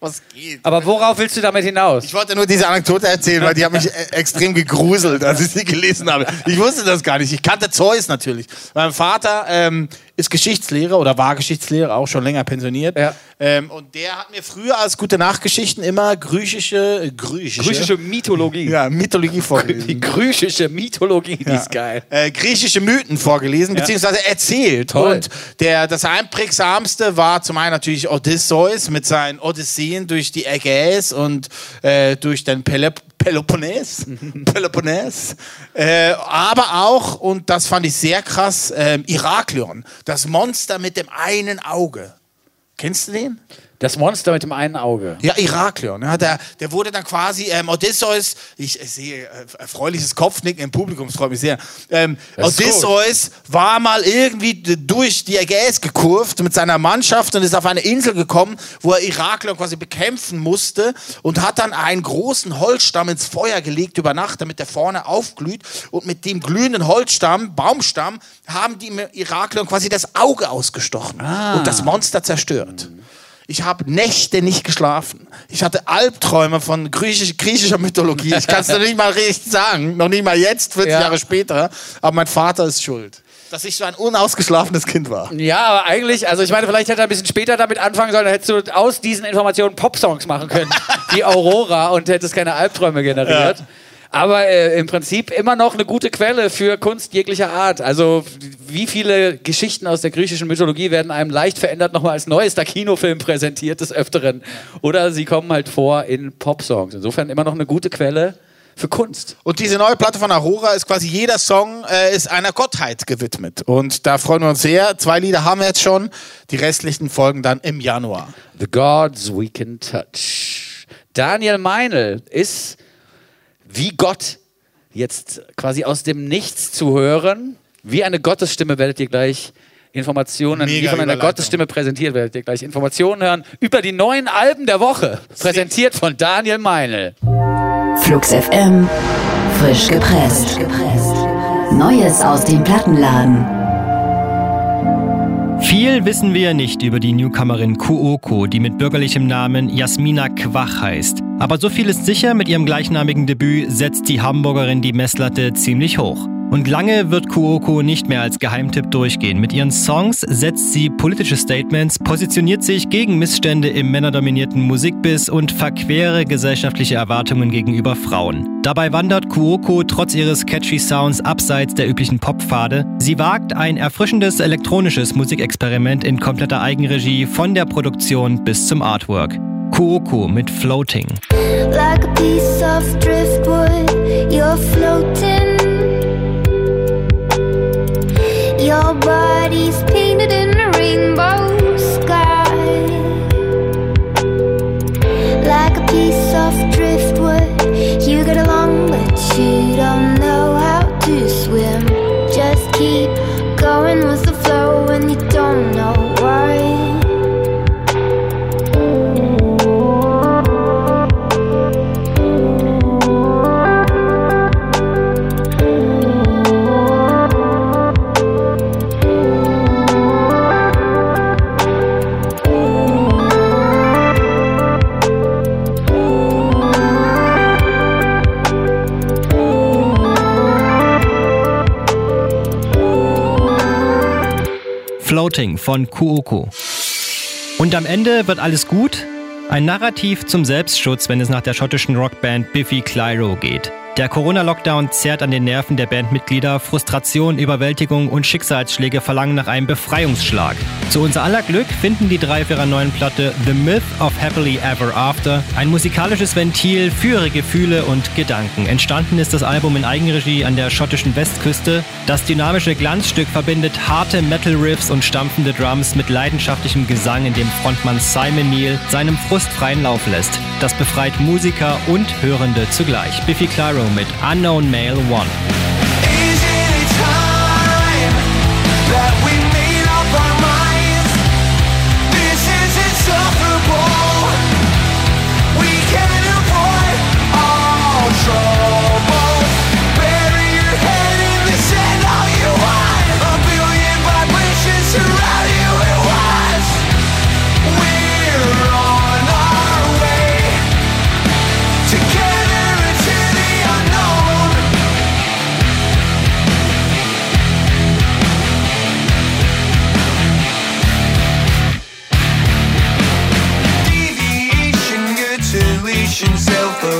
Was geht? Aber worauf willst du damit hinaus? Ich wollte nur diese Anekdote erzählen, weil die hat mich äh, extrem gegruselt, als ich sie gelesen habe. Ich wusste das gar nicht. Ich kannte Zeus natürlich. Mein Vater ähm, ist Geschichtslehrer oder war Geschichtslehrer, auch schon länger pensioniert. Ja. Ähm, und der hat mir früher als gute Nachgeschichten immer griechische, griechische, Griechische Mythologie. ja, Mythologie Die vorgelesen. griechische Mythologie, die ist geil. Äh, griechische Mythen vorgelesen, beziehungsweise erzählt. Toll. Und der, das einprägsamste war zum einen natürlich Odysseus mit seinen Odysseen durch die Ägäis und äh, durch den Pelop Peloponnes. Peloponnes. Äh, aber auch, und das fand ich sehr krass, ähm, Iraklion. Das Monster mit dem einen Auge. Kennst du den? Das Monster mit dem einen Auge. Ja, Iraklion. Ja, der, der wurde dann quasi ähm, Odysseus, ich, ich sehe äh, erfreuliches Kopfnicken im Publikum, das freut mich sehr. Ähm, Odysseus war mal irgendwie durch die Ägäis gekurvt mit seiner Mannschaft und ist auf eine Insel gekommen, wo er Iraklion quasi bekämpfen musste und hat dann einen großen Holzstamm ins Feuer gelegt über Nacht, damit der vorne aufglüht. Und mit dem glühenden Holzstamm, Baumstamm, haben die im Iraklion quasi das Auge ausgestochen und das Monster zerstört. Ich habe Nächte nicht geschlafen. Ich hatte Albträume von griechisch, griechischer Mythologie. Ich kann es noch nicht mal richtig sagen. Noch nicht mal jetzt, 40 Ja. Jahre später. Aber mein Vater ist schuld. Dass ich so ein unausgeschlafenes Kind war. Ja, aber eigentlich, also ich meine, vielleicht hätte er ein bisschen später damit anfangen sollen, dann hättest du aus diesen Informationen Popsongs machen können, (laughs) wie Aurora und hättest keine Albträume generiert. Aber äh, im Prinzip immer noch eine gute Quelle für Kunst jeglicher Art. Also wie viele Geschichten aus der griechischen Mythologie werden einem leicht verändert nochmal als neuester Kinofilm präsentiert des Öfteren. Oder sie kommen halt vor in Popsongs. Insofern immer noch eine gute Quelle für Kunst. Und diese neue Platte von Aurora ist quasi jeder Song äh, ist einer Gottheit gewidmet. Und da freuen wir uns sehr. Zwei Lieder haben wir jetzt schon. Die restlichen folgen dann im Januar. The Gods We Can Touch. Daniel Meinl ist wie Gott jetzt quasi aus dem Nichts zu hören. Wie eine Gottesstimme werdet ihr gleich Informationen, Mega wie von einer. Gottesstimme präsentiert, werdet ihr gleich Informationen hören über die neuen Alben der Woche. Präsentiert von Daniel Meinl. Flux FM, frisch gepresst. Neues aus dem Plattenladen. Viel wissen wir nicht über die Newcomerin Kuoko, die mit bürgerlichem Namen Jasmina Quach heißt. Aber so viel ist sicher, mit ihrem gleichnamigen Debüt setzt die Hamburgerin die Messlatte ziemlich hoch. Und lange wird Kuoko nicht mehr als Geheimtipp durchgehen. Mit ihren Songs setzt sie politische Statements, positioniert sich gegen Missstände im männerdominierten Musikbiss und verquere gesellschaftliche Erwartungen gegenüber Frauen. Dabei wandert Kuoko trotz ihres catchy Sounds abseits der üblichen Poppfade. Sie wagt ein erfrischendes elektronisches Musikexperiment in kompletter Eigenregie von der Produktion bis zum Artwork. Kuoko mit Floating. like Your body's painted in a rainbow sky. Like a piece of driftwood. You get along, but you don't know how to swim. Just keep going with Floating von Kuoko. Und am Ende wird alles gut? Ein Narrativ zum Selbstschutz, wenn es nach der schottischen Rockband Biffy Clyro geht. Der Corona-Lockdown zerrt an den Nerven der Bandmitglieder. Frustration, Überwältigung und Schicksalsschläge verlangen nach einem Befreiungsschlag. Zu unser aller Glück finden die drei auf ihrer neuen Platte The Myth of Happily Ever After ein musikalisches Ventil für ihre Gefühle und Gedanken. Entstanden ist das Album in Eigenregie an der schottischen Westküste. Das dynamische Glanzstück verbindet harte Metal-Riffs und stampfende Drums mit leidenschaftlichem Gesang, in dem Frontmann Simon Neal seinem Frust freien Lauf lässt. Das befreit Musiker und Hörende zugleich. Biffy Clyro Room Unknown Male 1.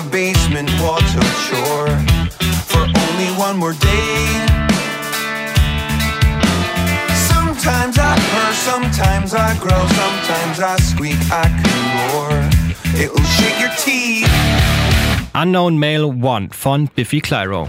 basement for only one more day. Sometimes I purr, sometimes I sometimes I squeak, I can roar. It'll shake your teeth. Unknown Male One von Biffy Clyro.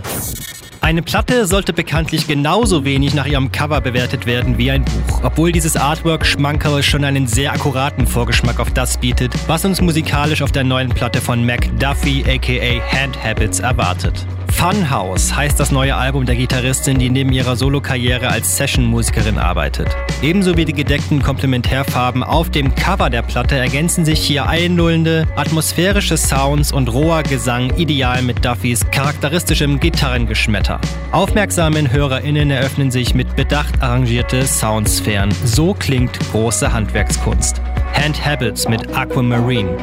Eine Platte sollte bekanntlich genauso wenig nach ihrem Cover bewertet werden wie ein Buch, obwohl dieses Artwork Schmankerl schon einen sehr akkuraten Vorgeschmack auf das bietet, was uns musikalisch auf der neuen Platte von Mac Duffy aka Hand Habits erwartet. Funhouse heißt das neue Album der Gitarristin, die neben ihrer Solokarriere als Session-Musikerin arbeitet. Ebenso wie die gedeckten Komplementärfarben auf dem Cover der Platte ergänzen sich hier einlullende, atmosphärische Sounds und roher Gesang ideal mit Duffys charakteristischem Gitarrengeschmetter. Aufmerksamen HörerInnen eröffnen sich mit bedacht arrangierte Soundsphären. So klingt große Handwerkskunst. Hand Habits mit Aquamarine.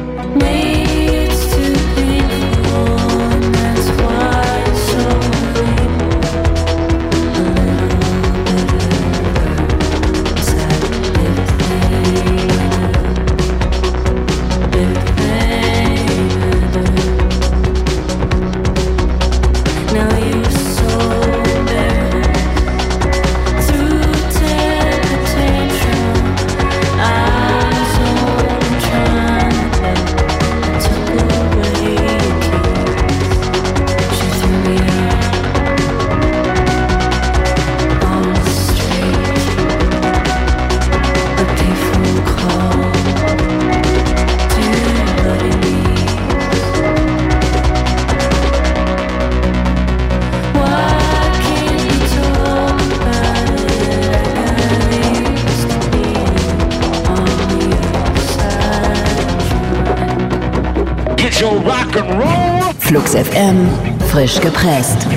Frisch gepresst.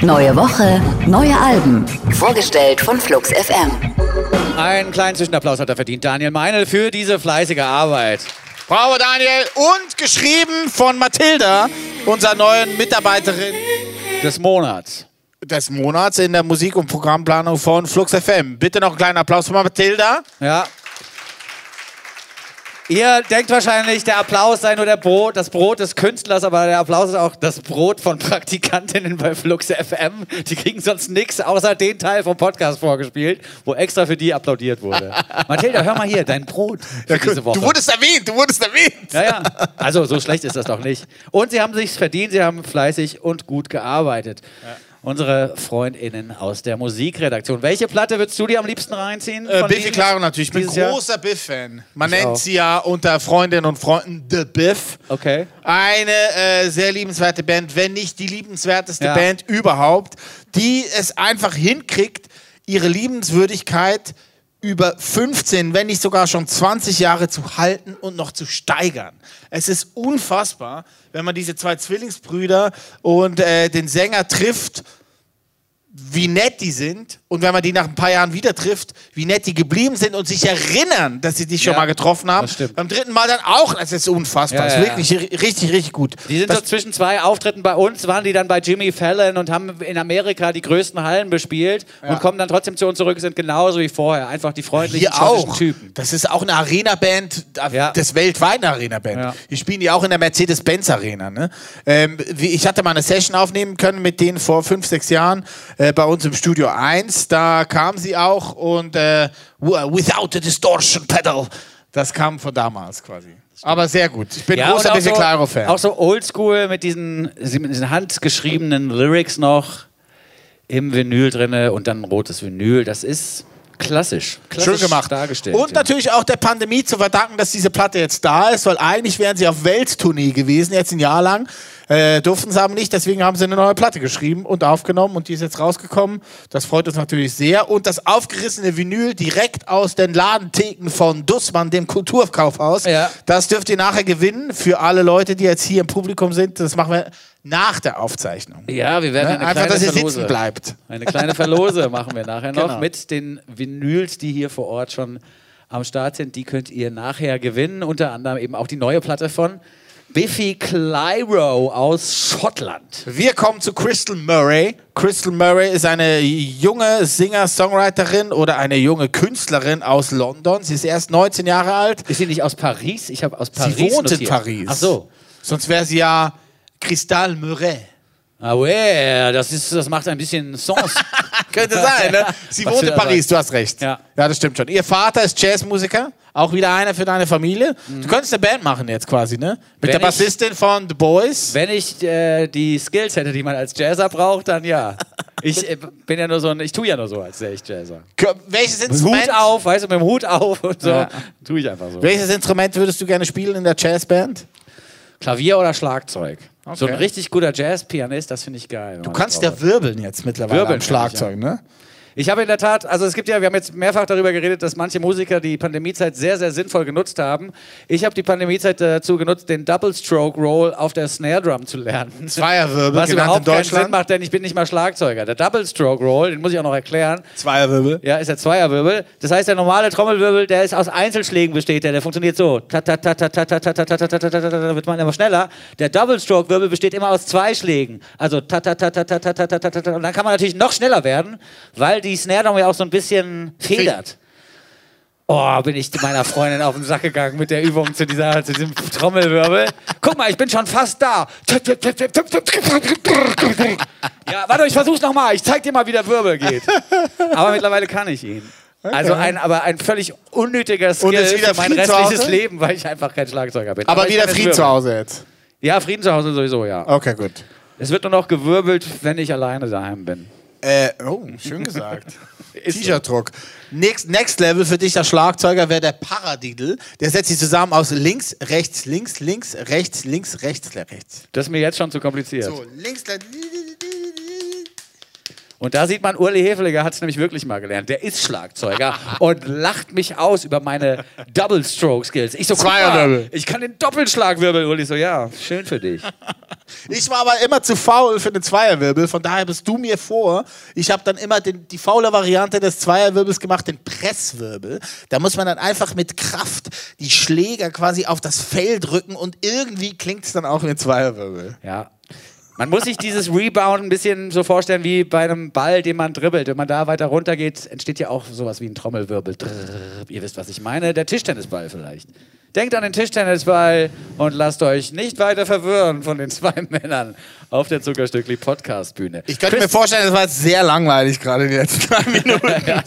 Neue Woche, neue Alben. Vorgestellt von Flux FM. Einen kleinen Zwischenapplaus hat er verdient, Daniel Meinl, für diese fleißige Arbeit. Bravo, Daniel. Und geschrieben von Mathilda, unserer neuen Mitarbeiterin Des Monats. des Monats in der Musik- und Programmplanung von Flux FM. Bitte noch einen kleinen Applaus für Mathilda. Ja. Ihr denkt wahrscheinlich, der Applaus sei nur der Brot, das Brot des Künstlers, aber der Applaus ist auch das Brot von Praktikantinnen bei Flux FM. Die kriegen sonst nichts außer den Teil vom Podcast vorgespielt, wo extra für die applaudiert wurde. (laughs) Mathilda, hör mal hier, dein Brot für diese Woche. Du wurdest erwähnt, du wurdest erwähnt. Ja, ja. Also so schlecht ist das doch nicht. Und sie haben sich's verdient, sie haben fleißig und gut gearbeitet. Unsere FreundInnen aus der Musikredaktion. Welche Platte würdest du dir am liebsten reinziehen? Äh, Biffy Clyro natürlich. Ich bin großer Biff-Fan. Man Ich nennt auch. sie ja unter Freundinnen und Freunden The Biff. Okay. Eine äh, sehr liebenswerte Band, wenn nicht die liebenswerteste Ja. Band überhaupt, die es einfach hinkriegt, ihre Liebenswürdigkeit über 15, wenn nicht sogar schon 20 Jahre zu halten und noch zu steigern. Es ist unfassbar, wenn man diese zwei Zwillingsbrüder und äh, den Sänger trifft, wie nett die sind und wenn man die nach ein paar Jahren wieder trifft, wie nett die geblieben sind und sich erinnern, dass sie dich schon Ja, mal getroffen haben. das stimmt. Beim dritten Mal dann auch, das ist unfassbar. Ja, das ist wirklich ri- richtig, richtig gut. Die sind das, so zwischen zwei Auftritten bei uns, waren die dann bei Jimmy Fallon und haben in Amerika die größten Hallen bespielt und kommen dann trotzdem zu uns zurück, sind genauso wie vorher. Einfach die freundlichen hier auch. Typen. Das ist auch eine Arena-Band, das weltweite Arena-Band. Die spielen die auch in der Mercedes-Benz-Arena. Ne? Ähm, ich hatte mal eine Session aufnehmen können mit denen vor fünf, sechs Jahren äh, bei uns im Studio 1. Da kam sie auch und äh, Without a Distortion Pedal. Das kam von damals quasi. Aber sehr gut. Ich bin Ja, großer so, Clyro-Fan. auch so oldschool mit diesen, mit diesen handgeschriebenen Lyrics noch im Vinyl drinne und dann ein rotes Vinyl. Das ist klassisch. klassisch Schön gemacht. dargestellt. Und ja. natürlich auch der Pandemie zu verdanken, dass diese Platte jetzt da ist, weil eigentlich wären sie auf Welttournee gewesen, jetzt ein Jahr lang. Äh, durften sie aber nicht, deswegen haben sie eine neue Platte geschrieben und aufgenommen und die ist jetzt rausgekommen. Das freut uns natürlich sehr. Und das aufgerissene Vinyl direkt aus den Ladentheken von Dussmann, dem Kulturkaufhaus, Ja. das dürft ihr nachher gewinnen für alle Leute, die jetzt hier im Publikum sind. Das machen wir nach der Aufzeichnung. Ja, wir werden Ne? Einfach, dass ihr Verlose. sitzen bleibt. Eine kleine Verlose (laughs) machen wir nachher noch Genau. mit den Vinyls, die hier vor Ort schon am Start sind. Die könnt ihr nachher gewinnen. Unter anderem eben auch die neue Platte von Biffy Clyro aus Schottland. Wir kommen zu Crystal Murray. Crystal Murray ist eine junge Singer-Songwriterin oder eine junge Künstlerin aus London. Sie ist erst 19 Jahre alt. Ist sie nicht aus Paris? Ich habe aus Paris sie wohnt notiert. in Paris. Ach so. Sonst wäre sie ja Crystal Murray. Ah, ouais, das, ist, das macht ein bisschen Sens. (laughs) Könnte sein, ne? Sie wohnt in Paris, du hast recht. Ja. ja, das stimmt schon. Ihr Vater ist Jazzmusiker, auch wieder einer für deine Familie. Du könntest eine Band machen jetzt quasi, ne? Mit Mhm. Wenn der ich- Bassistin von The Boys. Wenn ich äh, die Skills hätte, die man als Jazzer braucht, dann ja. Ich äh, bin ja nur so ein, ich tue ja nur so, als wäre ich Jazzer. Welches Instrument, Hut auf, weißt du, mit dem Hut auf und so. Ja. Tue ich einfach so. welches Instrument würdest du gerne spielen in der Jazzband? Klavier oder Schlagzeug. So ein Okay. richtig guter Jazzpianist, das finde ich geil. Du kannst ja wirbeln jetzt mittlerweile Wirbeln am kann ich, Schlagzeug, ne? Ich habe in der Tat, also es gibt ja, wir haben jetzt mehrfach darüber geredet, dass manche Musiker die Pandemiezeit sehr, sehr sinnvoll genutzt haben. Ich habe die Pandemiezeit dazu genutzt, den Double Stroke Roll auf der Snare Drum zu lernen. Zweierwirbel, Was überhaupt in keinen Deutschland. Sinn macht, denn ich bin nicht mal Schlagzeuger. Der Double Stroke Roll, den muss ich auch noch erklären. Zweierwirbel. Ja, ist der Zweierwirbel. Das heißt, der normale Trommelwirbel, der ist aus Einzelschlägen besteht, der, der funktioniert so. Ta ta ta ta ta ta ta ta ta ta ta ta ta ta wird man immer schneller. Der Double Stroke Wirbel besteht immer aus zwei Schlägen. Also ta ta ta ta ta ta ta ta ta ta und dann kann man natürlich noch schneller werden, weil die Snare Drum ja auch so ein bisschen federt. Oh, bin ich meiner Freundin auf den Sack gegangen mit der Übung zu, dieser, zu diesem Trommelwirbel. Guck mal, ich bin schon fast da. Ja, warte, ich versuch's nochmal. Ich zeig dir mal, wie der Wirbel geht. Aber mittlerweile kann ich ihn. Also ein, aber ein völlig unnötiger Skill für mein restliches? Leben, weil ich einfach kein Schlagzeuger bin. Aber ich wieder Frieden zu. Hause jetzt. Ja, Frieden zu Hause sowieso, ja. Okay, gut. Es wird nur noch gewirbelt, wenn ich alleine daheim bin. Äh, oh, schön (laughs) gesagt. T-Shirt-Druck. Next, next Level für dich, der Schlagzeuger, wäre der Paradiddle. Der setzt sich zusammen aus links, rechts, links, links, rechts, links, rechts, rechts. Das ist mir jetzt schon zu kompliziert. So, links, rechts. Und da sieht man, Urli Hefeliger hat es nämlich wirklich mal gelernt. Der ist Schlagzeuger (laughs) und lacht mich aus über meine Double Stroke Skills. Ich so, mal, Zweierwirbel. ich kann den Doppelschlagwirbel. Urli so, ja, schön für dich. (laughs) Ich war aber immer zu faul für den Zweierwirbel, von daher bist du mir vor. Ich habe dann immer den, die faule Variante des Zweierwirbels gemacht, den Presswirbel. Da muss man dann einfach mit Kraft die Schläger quasi auf das Fell drücken und irgendwie klingt es dann auch wie ein Zweierwirbel. Ja. Man muss sich dieses Rebound ein bisschen so vorstellen wie bei einem Ball, den man dribbelt. Wenn man da weiter runter geht, entsteht ja auch sowas wie ein Trommelwirbel. Drrrr, Ihr wisst, was ich meine. Der Tischtennisball vielleicht. Denkt an den Tischtennisball und lasst euch nicht weiter verwirren von den zwei (laughs) Männern auf der Zuckerstückli Podcast Bühne. Ich könnte mir vorstellen, das war jetzt sehr langweilig gerade in den letzten drei (laughs) Minuten. Ja,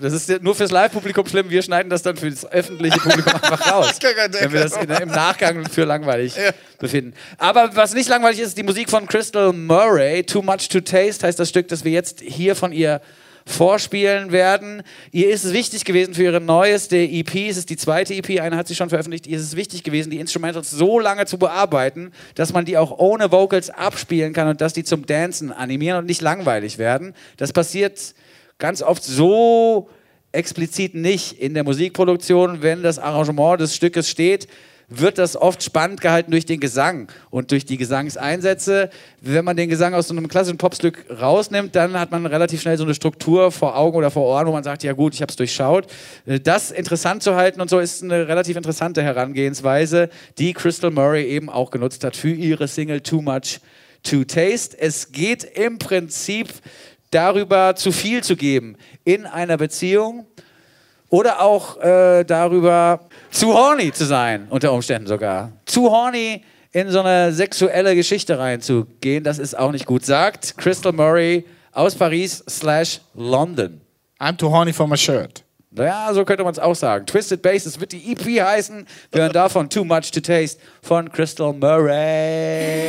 Das ist ja nur fürs Live-Publikum schlimm. Wir schneiden das dann für das öffentliche Publikum (laughs) einfach raus. wenn wir das in, im Nachgang für langweilig befinden. Aber was nicht langweilig ist, die Musik von Crystal Murray. Too Much to Taste heißt das Stück, das wir jetzt hier von ihr vorspielen werden. Ihr ist es wichtig gewesen für ihre neueste EP, es ist die zweite EP, eine hat sie schon veröffentlicht, ihr ist es wichtig gewesen, die Instrumentals so lange zu bearbeiten, dass man die auch ohne Vocals abspielen kann und dass die zum Dancen animieren und nicht langweilig werden. Das passiert ganz oft so explizit nicht in der Musikproduktion, wenn das Arrangement des Stückes steht, wird das oft spannend gehalten durch den Gesang und durch die Gesangseinsätze. Wenn man den Gesang aus so einem klassischen Popstück rausnimmt, dann hat man relativ schnell so eine Struktur vor Augen oder vor Ohren, wo man sagt, ja gut, ich habe es durchschaut. Das interessant zu halten und so ist eine relativ interessante Herangehensweise, die Crystal Murray eben auch genutzt hat für ihre Single Too Much to Taste. Es geht im Prinzip darüber, zu viel zu geben in einer Beziehung oder auch äh, darüber, zu horny zu sein, unter Umständen sogar. Zu horny in so eine sexuelle Geschichte reinzugehen, das ist auch nicht gut. Sagt Crystal Murray aus Paris slash London. I'm too horny for my shirt. Naja, so könnte man es auch sagen. Twisted Bass, das wird die EP heißen. Wir hören davon Too Much to Taste von Crystal Murray.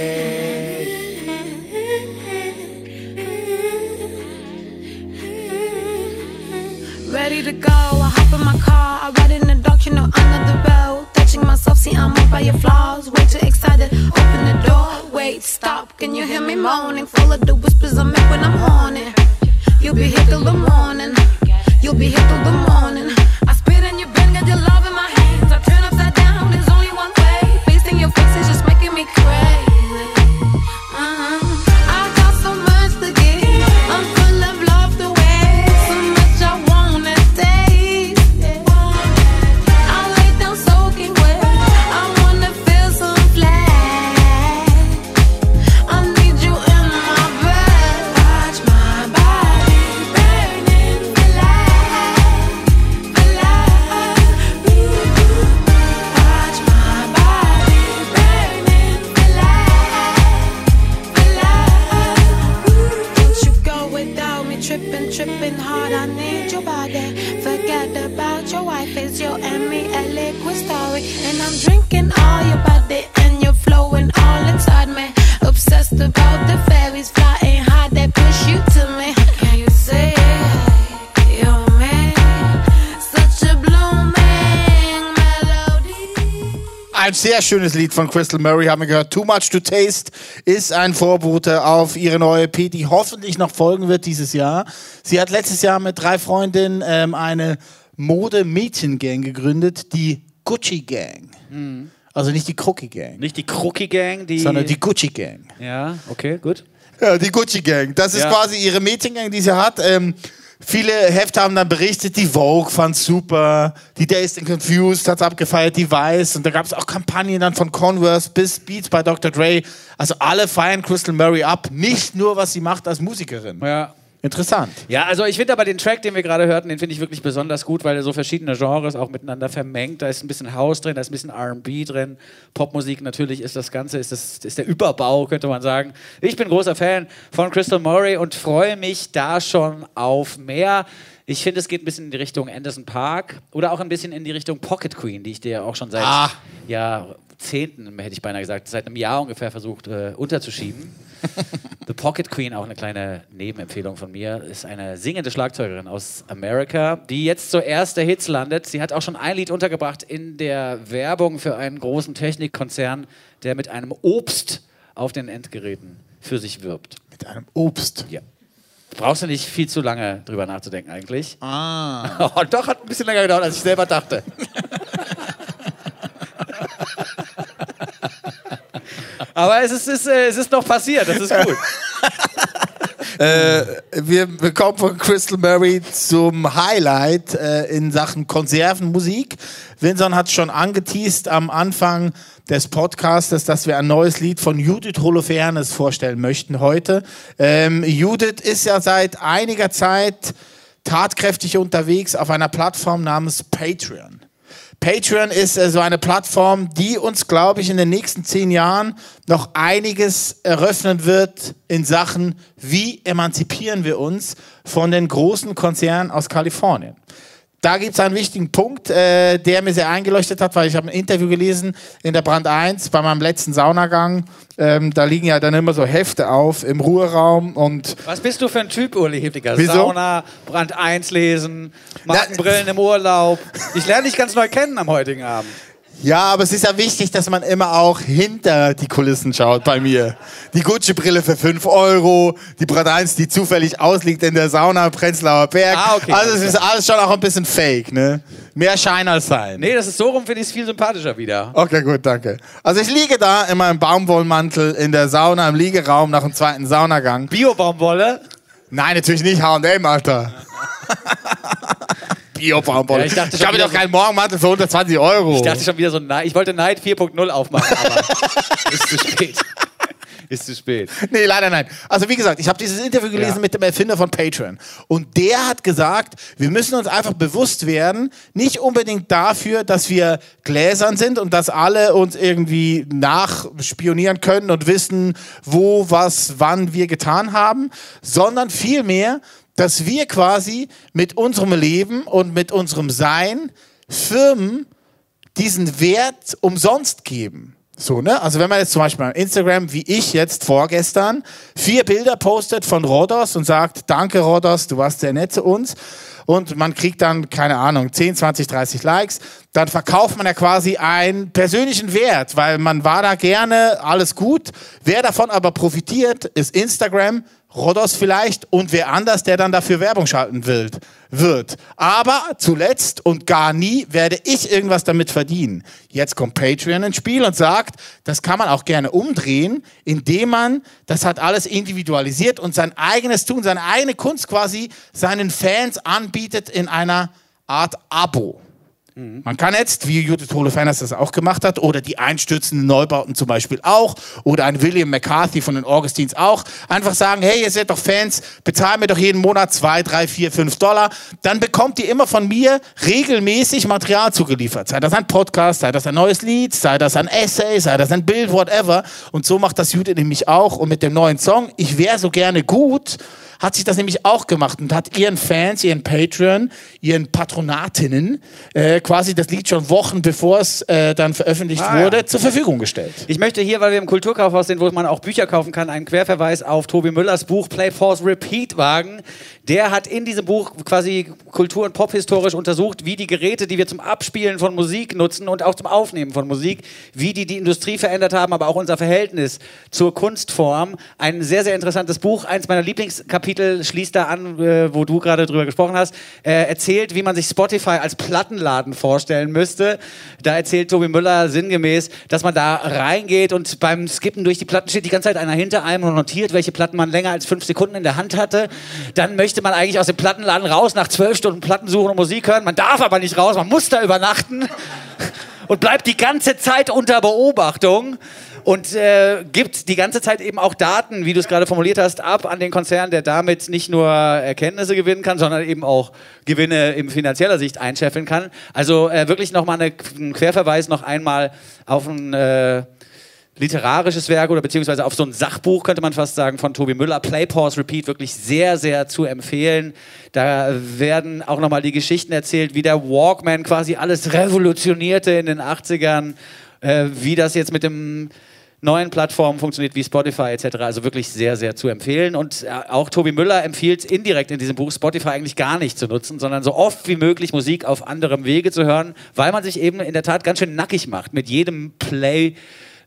To go, I hop in my car, I ride in the dark, you know under the bell. Touching myself, see I'm moved by your flaws. Way too excited, open the door. Wait, stop, can you hear me moaning? Full of the whispers I make when I'm horny. You'll be here till the morning. You'll be here till the morning. I sehr schönes Lied von Crystal Murray haben wir gehört. Too Much to Taste ist ein Vorbote auf ihre neue EP, die hoffentlich noch folgen wird dieses Jahr. Sie hat letztes Jahr mit drei Freundinnen ähm, eine Mode-Mädchen-Gang gegründet, die Gucci Gang. Also nicht die Crookie Gang, Nicht die Crookie Gang, die. sondern die Gucci Gang. Ja, okay, gut. Ja, die Gucci Gang. Das ist Ja. quasi ihre Mädchengang, die sie hat. Ähm, viele Hefte haben dann berichtet, die Vogue fand super, die Dazed and Confused hat's abgefeiert, die Weiß und da gab es auch Kampagnen dann von Converse bis Beats bei Dr. Dre. Also alle feiern Crystal Murray ab, nicht nur was sie macht als Musikerin. Ja. Interessant. Ja, also ich finde aber den Track, den wir gerade hörten, den finde ich wirklich besonders gut, weil er so verschiedene Genres auch miteinander vermengt. Da ist ein bisschen House drin, da ist ein bisschen R&B drin, Popmusik natürlich ist das Ganze, ist, das, ist der Überbau, könnte man sagen. Ich bin großer Fan von Crystal Murray und freue mich da schon auf mehr. Ich finde, es geht ein bisschen in die Richtung Anderson Park oder auch ein bisschen in die Richtung Pocket Queen, die ich dir auch schon seit Ah. Jahrzehnten, hätte ich beinahe gesagt, seit einem Jahr ungefähr versucht äh, unterzuschieben. (laughs) The Pocket Queen, auch eine kleine Nebenempfehlung von mir, ist eine singende Schlagzeugerin aus Amerika, die jetzt zuerst der Hits landet. Sie hat auch schon ein Lied untergebracht in der Werbung für einen großen Technikkonzern, der mit einem Obst auf den Endgeräten für sich wirbt. Mit einem Obst. Ja. Brauchst du nicht viel zu lange drüber nachzudenken eigentlich. Ah. (laughs) Oh, doch, hat ein bisschen länger gedauert, als ich selber dachte. (laughs) Aber es ist, ist, äh, es ist noch passiert, das ist gut. (laughs) Wir, wir kommen von Crystal Murray zum Highlight äh, in Sachen Konservenmusik. Vincent hat schon angeteased am Anfang des Podcastes, dass wir ein neues Lied von Judith Holofernes vorstellen möchten heute. Ähm, Judith ist ja seit einiger Zeit tatkräftig unterwegs auf einer Plattform namens Patreon. Patreon ist äh, so eine Plattform, die uns, glaube ich, in den nächsten zehn Jahren noch einiges eröffnen wird in Sachen, wie emanzipieren wir uns von den großen Konzernen aus Kalifornien. Da gibt es einen wichtigen Punkt, äh, der mir sehr eingeleuchtet hat, weil ich habe ein Interview gelesen in der Brand 1 bei meinem letzten Saunagang. Ähm, da liegen ja dann immer so Hefte auf im Ruheraum und Was bist du für ein Typ, Uli Heftiger? Wieso? Sauna, Brand 1 lesen, Markenbrillen im Urlaub. Ich lerne dich ganz neu kennen am heutigen Abend. Ja, aber es ist ja wichtig, dass man immer auch hinter die Kulissen schaut bei mir. Die Gucci-Brille für 5 Euro, die 1, die zufällig ausliegt in der Sauna im Prenzlauer Berg. Ah, okay. Also es ist alles schon auch ein bisschen fake, ne? Mehr Schein als Sein. Nee, das ist so rum, finde ich es viel sympathischer wieder. Okay, gut, danke. Also ich liege da in meinem Baumwollmantel in der Sauna im Liegeraum nach dem zweiten Saunagang. Bio-Baumwolle. Nein, natürlich nicht H&M, Alter. (laughs) Bio-Baumwolle. Ja, ich dachte ich habe doch keinen Morgenmantel für 120 Euro. Ich dachte schon wieder so, ich wollte Neid 4.0 aufmachen, aber (laughs) ist zu spät. Ist zu spät. Nee, leider nein. Also wie gesagt, ich habe dieses Interview gelesen Ja. mit dem Erfinder von Patreon. Und der hat gesagt, wir müssen uns einfach bewusst werden, nicht unbedingt dafür, dass wir gläsern sind und dass alle uns irgendwie nachspionieren können und wissen, wo, was, wann wir getan haben, sondern vielmehr, dass wir quasi mit unserem Leben und mit unserem Sein Firmen diesen Wert umsonst geben. So, ne? Also wenn man jetzt zum Beispiel auf Instagram, wie ich jetzt vorgestern, vier Bilder postet von Rodos und sagt, danke Rodos, du warst sehr nett zu uns und man kriegt dann, keine Ahnung, 10, 20, 30 Likes, dann verkauft man ja quasi einen persönlichen Wert, weil man war da gerne, alles gut. Wer davon aber profitiert, ist Instagram, Rodos vielleicht und wer anders, der dann dafür Werbung schalten will, wird. Aber zuletzt und gar nie werde ich irgendwas damit verdienen. Jetzt kommt Patreon ins Spiel und sagt, das kann man auch gerne umdrehen, indem man das hat alles individualisiert und sein eigenes Tun, seine eigene Kunst quasi seinen Fans anbietet in einer Art Abo. Man kann jetzt, wie Judith Holofernes das auch gemacht hat, oder die einstürzenden Neubauten zum Beispiel auch, oder ein William McCarthy von den Augustins auch, einfach sagen, hey, ihr seid doch Fans, bezahlt mir doch jeden Monat zwei, drei, vier, fünf Dollar. Dann bekommt ihr immer von mir regelmäßig Material zugeliefert. Sei das ein Podcast, sei das ein neues Lied, sei das ein Essay, sei das ein Bild, whatever. Und so macht das Judith nämlich auch. Und mit dem neuen Song, ich wäre so gerne gut, hat sich das nämlich auch gemacht und hat ihren Fans, ihren Patreon, ihren Patronatinnen äh, quasi das Lied schon Wochen bevor es äh, dann veröffentlicht Ah, ja. wurde, zur Verfügung gestellt. Ich möchte hier, weil wir im Kulturkaufhaus sind, wo man auch Bücher kaufen kann, einen Querverweis auf Tobi Müllers Buch Play, Pause, Repeat wagen. Der hat in diesem Buch quasi kultur- und pophistorisch untersucht, wie die Geräte, die wir zum Abspielen von Musik nutzen und auch zum Aufnehmen von Musik, wie die die Industrie verändert haben, aber auch unser Verhältnis zur Kunstform. Ein sehr, sehr interessantes Buch. Eins meiner Lieblingskapitel schließt da an, äh, wo du gerade drüber gesprochen hast. Äh, erzählt, wie man sich Spotify als Plattenladen vorstellen müsste. Da erzählt Tobi Müller sinngemäß, dass man da reingeht und beim Skippen durch die Platten steht die ganze Zeit einer hinter einem und notiert, welche Platten man länger als fünf Sekunden in der Hand hatte. Dann möchte man eigentlich aus dem Plattenladen raus, nach zwölf Stunden Platten suchen und Musik hören. Man darf aber nicht raus, man muss da übernachten (laughs) und bleibt die ganze Zeit unter Beobachtung und äh, gibt die ganze Zeit eben auch Daten, wie du es gerade formuliert hast, ab an den Konzern, der damit nicht nur Erkenntnisse gewinnen kann, sondern eben auch Gewinne in finanzieller Sicht einscheffeln kann. Also äh, wirklich nochmal eine, ein Querverweis noch einmal auf ein äh, literarisches Werk oder beziehungsweise auf so ein Sachbuch, könnte man fast sagen, von Tobi Müller. Play, Pause, Repeat, wirklich sehr, sehr zu empfehlen. Da werden auch nochmal die Geschichten erzählt, wie der Walkman quasi alles revolutionierte in den 80ern, äh, wie das jetzt mit dem neuen Plattformen funktioniert, wie Spotify etc. Also wirklich sehr, sehr zu empfehlen. Und äh, auch Tobi Müller empfiehlt indirekt in diesem Buch, Spotify eigentlich gar nicht zu nutzen, sondern so oft wie möglich Musik auf anderem Wege zu hören, weil man sich eben in der Tat ganz schön nackig macht mit jedem Play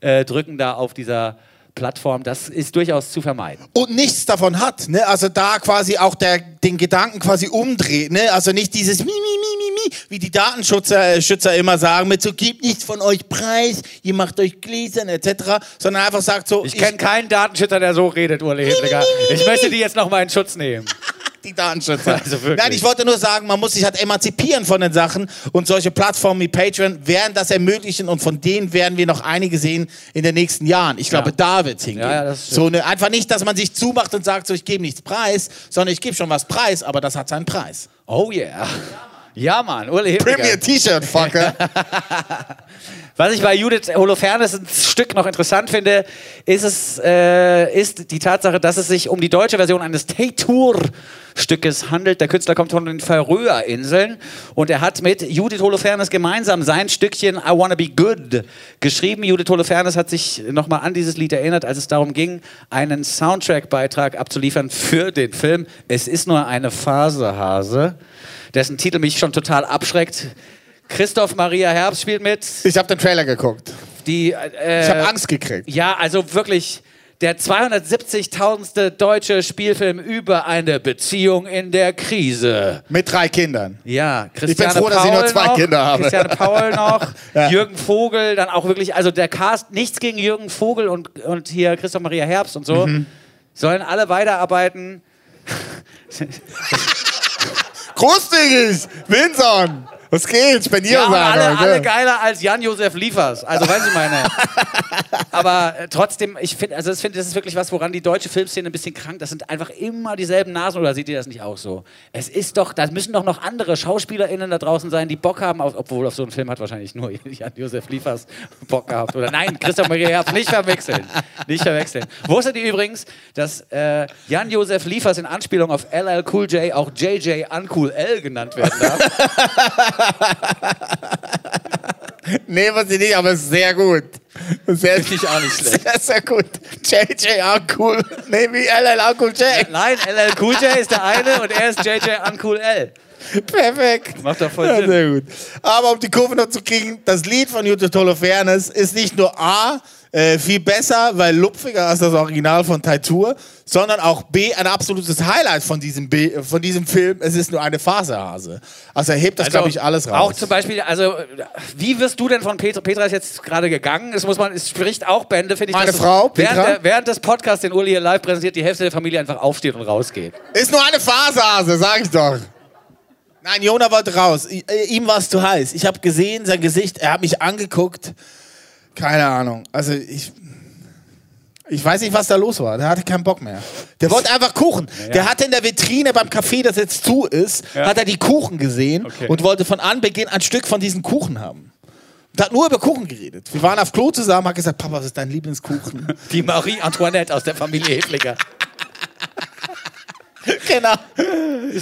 äh, drücken da auf dieser Plattform. Das ist durchaus zu vermeiden. und nichts davon hat. Ne? Also da quasi auch der, den Gedanken quasi umdreht. Ne? Also nicht dieses Mi, Mi, Mi, Mi, Mi, wie die Datenschützer äh, Schützer immer sagen, mit so gebt nichts von euch preis, ihr macht euch gläsern etc., sondern einfach sagt so, Ich kenne keinen Datenschützer, der so redet, Uli Hedliger. Ich möchte die jetzt noch mal in Schutz nehmen. (laughs) die Datenschützer. (laughs) Also wirklich. Nein, ich wollte nur sagen, man muss sich halt emanzipieren von den Sachen und solche Plattformen wie Patreon werden das ermöglichen und von denen werden wir noch einige sehen in den nächsten Jahren. Ich glaube, Ja. da wird es hingehen. Ja, ja, so eine, einfach nicht, dass man sich zumacht und sagt, so ich gebe nichts preis, sondern ich gebe schon was preis, aber das hat seinen Preis. Oh yeah. Ja, Mann, Uli Hedliger. Premier T-Shirt, Fucker. (laughs) Was ich bei Judith Holofernes ein Stück noch interessant finde, ist, es, äh, ist die Tatsache, dass es sich um die deutsche Version eines Taytour-Stückes handelt. Der Künstler kommt von den Färöerinseln und er hat mit Judith Holofernes gemeinsam sein Stückchen I Wanna Be Good geschrieben. Judith Holofernes hat sich nochmal an dieses Lied erinnert, als es darum ging, einen Soundtrack-Beitrag abzuliefern für den Film Es ist nur eine Phase, Hase, dessen Titel mich schon total abschreckt. Christoph Maria Herbst spielt mit. Ich habe den Trailer geguckt. Die, äh, Ich habe Angst gekriegt. Ja, also wirklich der 270.000. deutsche Spielfilm über eine Beziehung in der Krise. Mit drei Kindern. Ja, Christiane froh, dass ich Paul nur zwei noch, Kinder habe. Christiane Paul (laughs) noch, Ja. Jürgen Vogel, dann auch wirklich, also der Cast, nichts gegen Jürgen Vogel und, und hier Christoph Maria Herbst und so, Mhm. sollen alle weiterarbeiten. (laughs) (laughs) Großzügig! Vinson! Was geht? Spendieren Ja, aber alle, alle geiler als Jan-Josef Liefers. Also, weißt du meine. (laughs) aber äh, trotzdem, ich finde, also das, find, das ist wirklich was, woran die deutsche Filmszene ein bisschen krank. Das sind einfach immer dieselben Nasen. Oder seht ihr das nicht auch so? Es ist doch, da müssen doch noch andere SchauspielerInnen da draußen sein, die Bock haben, auf, obwohl auf so einen Film hat wahrscheinlich nur (laughs) Jan-Josef Liefers Bock gehabt. Oder nein, Christoph Maria Herbst, nicht verwechseln. Nicht verwechseln. Wusstet ihr übrigens, dass äh, Jan-Josef Liefers in Anspielung auf LL Cool J auch JJ Uncool L genannt werden darf? (laughs) (laughs) Nee, was ich nicht, aber sehr gut. Sehr, Finde ich auch nicht schlecht. (laughs) Sehr, sehr gut. JJ auch cool. Nee, wie LL auch cool J. Nein, LL Cool J ist der eine und er ist JJ Uncool L. Perfekt. Macht doch voll Ja, Sinn. sehr gut. Aber um die Kurve noch zu kriegen, das Lied von Judith Holofernes ist nicht nur A, äh, viel besser, weil lupfiger als das Original von Taitur, sondern auch B, ein absolutes Highlight von diesem, B, von diesem Film. Es ist nur eine Phasehase. Also er hebt das, glaube ich, alles raus. Auch zum Beispiel, also, wie wirst du denn von Petra? Petra ist jetzt gerade gegangen. Es muss man, es spricht auch Bände, finde ich. Meine Frau, während, Petra? der, während des Podcasts, den Uli hier live präsentiert, die Hälfte der Familie einfach aufsteht und rausgeht. Ist nur eine Phasehase, sag ich doch. Nein, Jona wollte raus. I, äh, ihm war es zu heiß. Ich habe gesehen, sein Gesicht, er hat mich angeguckt. Keine Ahnung. Also ich. Ich weiß nicht, was da los war. Der hatte keinen Bock mehr. Der wollte einfach Kuchen. Der hatte in der Vitrine beim Café, das jetzt zu ist, hat er die Kuchen gesehen Okay. und wollte von Anbeginn ein Stück von diesen Kuchen haben. Und hat nur über Kuchen geredet. Wir waren auf Klo zusammen, hat gesagt, Papa, was ist dein Lieblingskuchen? Die Marie Antoinette aus der Familie Hefliger. (laughs) (laughs) genau.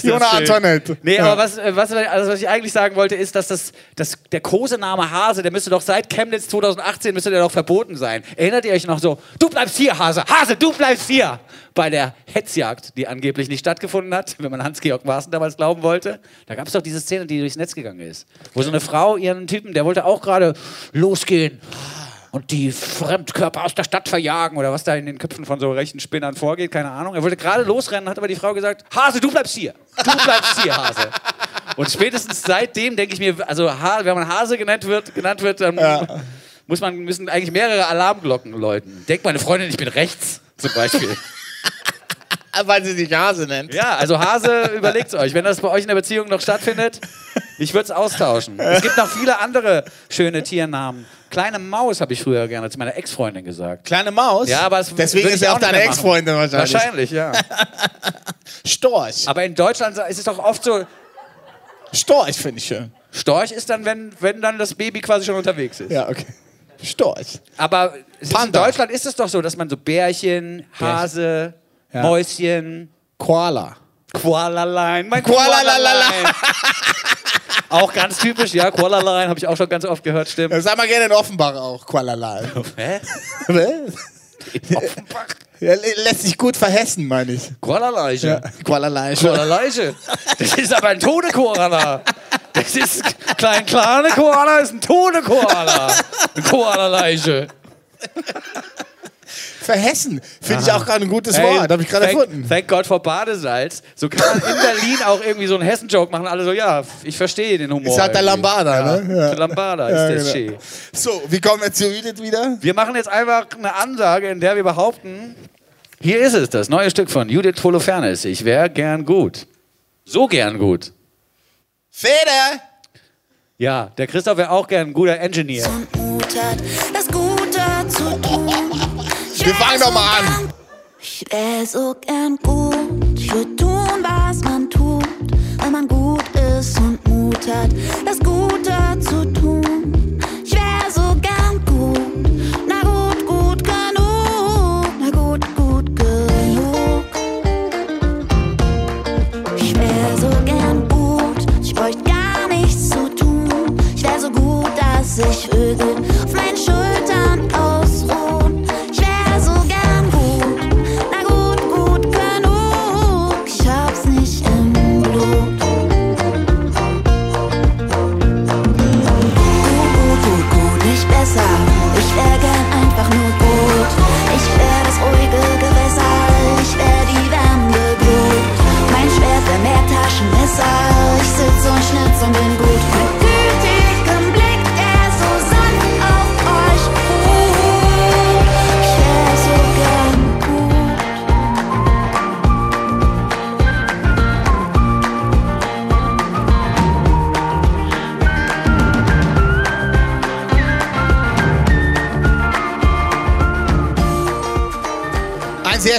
Jona Antoinette. Nee, Ja. aber was, äh, was, also was ich eigentlich sagen wollte, ist, dass das, das, der Kosename Hase, der müsste doch seit Chemnitz 2018 müsste der doch verboten sein. Erinnert ihr euch noch so, du bleibst hier, Hase, Hase, du bleibst hier! Bei der Hetzjagd, die angeblich nicht stattgefunden hat, wenn man Hans-Georg Maaßen damals glauben wollte. Da gab es doch diese Szene, die durchs Netz gegangen ist. Wo so eine Frau ihren Typen, der wollte auch gerade losgehen und die Fremdkörper aus der Stadt verjagen oder was da in den Köpfen von so rechten Spinnern vorgeht, keine Ahnung. Er wollte gerade losrennen, hat aber die Frau gesagt, Hase, du bleibst hier. Du bleibst hier, Hase. Und spätestens seitdem denke ich mir, also wenn man Hase genannt wird, genannt wird dann muss man, müssen eigentlich mehrere Alarmglocken läuten. Denkt meine Freundin, ich bin rechts zum Beispiel. (laughs) Weil sie sich Hase nennt. Ja, also Hase, (laughs) überlegt euch, wenn das bei euch in der Beziehung noch stattfindet, ich würde es austauschen. Es gibt noch viele andere schöne Tiernamen. Kleine Maus habe ich früher gerne zu meiner Ex-Freundin gesagt. Kleine Maus? Ja, aber es Deswegen ist ja auch deine. Ex-Freundin wahrscheinlich. Wahrscheinlich, ja. (laughs) Storch. Aber in Deutschland ist es doch oft so, Storch finde ich schön. Storch ist dann, wenn, wenn dann das Baby quasi schon unterwegs ist. Ja, okay. Storch. Aber in. Deutschland ist es doch so, dass man so Bärchen, Hase, Ja. Mäuschen, Koala. Koalalein, mein. Koalalein. auch ganz typisch, ja, Koalalein habe ich auch schon ganz oft gehört, stimmt. Das sag mal gerne in Offenbach auch. Koala. Hä? (laughs) Offenbach? Ja, lä- lässt sich gut verhessen, meine ich. Koalaleiche. Ja. Koala. Koalaleiche. Das ist aber ein tote Koala. Das ist klein kleine Koala, ist ein tote Koala. Koalaleiche. Verhessen finde ich auch gerade ein gutes Ey, Wort. Habe ich gerade thank, erfunden. Thank God for Badesalz. So kann man in Berlin auch irgendwie so einen Hessen-Joke machen. Alle so, ja, ich verstehe den Humor. Ist halt der. Lambada, ja. ne? Ja. Der Lambada Ja, ist das genau. Schee. So, wie kommen wir zu Edith wieder? Wir machen jetzt einfach eine Ansage, in der wir behaupten, hier ist es, das neue Stück von Judith Holofernes. Ich wäre gern gut. So gern gut. Feder! Ja, der Christoph wäre auch gern ein guter Engineer. Mut hat, Wir fangen so doch mal an. Ich wär so gern gut. Ich würd tun, was man tut, wenn man gut ist und Mut hat, das Gute zu tun.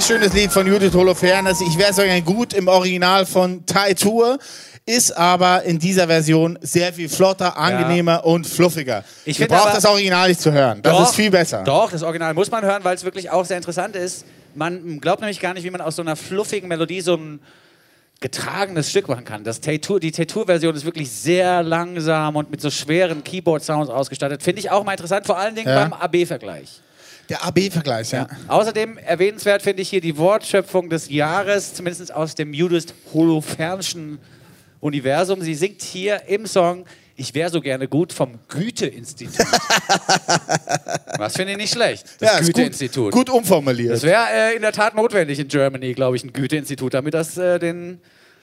Sehr schönes Lied von Judith Holofernes. Ich wäre sogar gut im Original von Tai Tour, ist aber in dieser Version sehr viel flotter, angenehmer und fluffiger. Ich aber- das Original nicht zu hören. Das Doch, ist viel besser. Doch, das Original muss man hören, weil es wirklich auch sehr interessant ist. Man glaubt nämlich gar nicht, wie man aus so einer fluffigen Melodie so ein getragenes Stück machen kann. Das Tattoo, die Tattoo-Version ist wirklich sehr langsam und mit so schweren Keyboard-Sounds ausgestattet. Finde ich auch mal interessant, vor allen Dingen Ja. beim AB-Vergleich. Der AB-Vergleich, ja. Außerdem erwähnenswert finde ich hier die Wortschöpfung des Jahres, zumindest aus dem Judith Holofernschen Universum. Sie singt hier im Song Ich wäre so gerne gut vom Goethe-Institut. (laughs) Was finde ich nicht schlecht. Das ja ist gut, Goethe-Institut. gut umformuliert. Das wäre äh, in der Tat notwendig in Germany, glaube ich, ein Goethe-Institut, damit das äh, den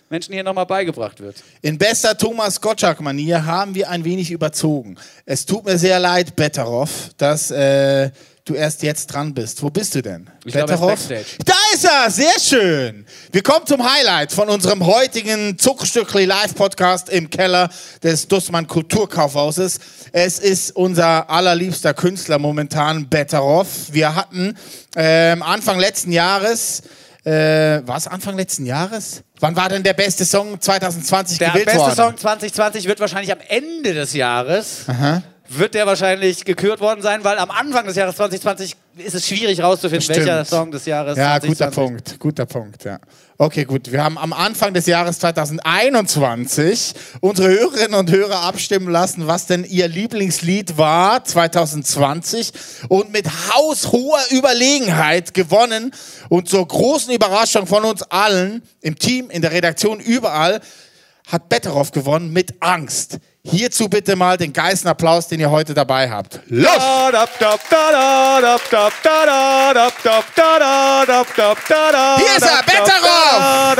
Menschen hier nochmal beigebracht wird. In bester Thomas Gottschalk-Manier haben wir ein wenig überzogen. Es tut mir sehr leid, Betteroff, dass äh, du erst jetzt dran bist. Wo bist du denn? Ich er? Backstage. Da ist er, sehr schön. Wir kommen zum Highlight von unserem heutigen Zuckerstückli Live-Podcast im Keller des Dussmann Kulturkaufhauses. Es ist unser allerliebster Künstler momentan, Betteroff. Wir hatten ähm, Anfang letzten Jahres, äh, war es Anfang letzten Jahres? Wann war denn der beste Song 2020 Der gewählt beste worden? Song 2020 wird wahrscheinlich am Ende des Jahres wird der wahrscheinlich gekürt worden sein, weil am Anfang des Jahres 2020 ist es schwierig rauszufinden, Stimmt. welcher Song des Jahres Ja, 2020 guter Punkt, guter Punkt, ja. Okay, gut. Wir haben am Anfang des Jahres 2021 unsere Hörerinnen und Hörer abstimmen lassen, was denn ihr Lieblingslied war 2020 und mit haushoher Überlegenheit gewonnen und zur großen Überraschung von uns allen im Team, in der Redaktion, überall hat Betteroff gewonnen mit Angst. Hierzu bitte mal den geilsten Applaus, den ihr heute dabei habt. Los! Hier ist er, Betteroff!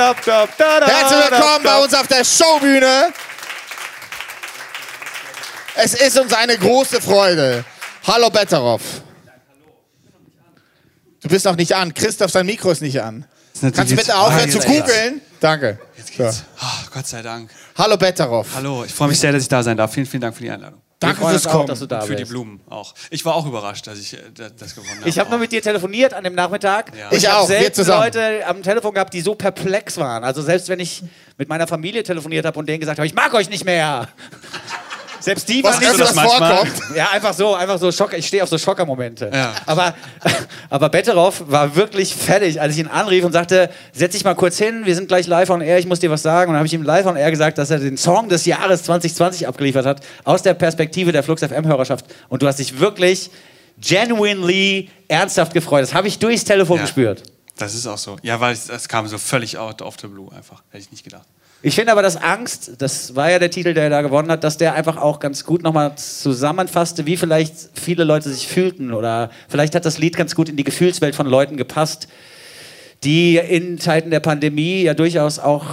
Herzlich willkommen bei uns auf der Showbühne. Es ist uns eine große Freude. Hallo Betteroff. Du bist noch nicht an. Christoph, sein Mikro ist nicht an. Kannst du bitte aufhören zu googeln? Danke. So. Oh, Gott sei Dank. Hallo Betteroff. Hallo, ich freue mich sehr, dass ich da sein darf. Vielen, vielen Dank für die Einladung. Danke fürs uns auch, Kommen. dass du da für die bist. Blumen auch. Ich war auch überrascht, dass ich äh, da- das gewonnen habe. Ich habe nur mit dir telefoniert an dem Nachmittag. Ja. Ich hab auch, wir selten zusammen. Leute am Telefon gehabt, die so perplex waren. Also selbst wenn ich mit meiner Familie telefoniert habe und denen gesagt habe, ich mag euch nicht mehr. Selbst die Was waren nicht so manchmal? vorkommt. Ja, einfach so, einfach so Schock. Ich stehe auf so Schockermomente. Ja. Aber, aber Betteroff war wirklich fertig, als ich ihn anrief und sagte, setz dich mal kurz hin, wir sind gleich live on air, ich muss dir was sagen. Und dann habe ich ihm live on air gesagt, dass er den Song des Jahres 2020 abgeliefert hat, aus der Perspektive der Flux FM-Hörerschaft. Und du hast dich wirklich genuinely ernsthaft gefreut. Das habe ich durchs Telefon Ja. gespürt. Das ist auch so. Ja, weil es, das kam so völlig out of the blue einfach. Hätte ich nicht gedacht. Ich finde aber, dass Angst, das war ja der Titel, der da gewonnen hat, dass der einfach auch ganz gut nochmal zusammenfasste, wie vielleicht viele Leute sich fühlten. Oder vielleicht hat das Lied ganz gut in die Gefühlswelt von Leuten gepasst, die in Zeiten der Pandemie ja durchaus auch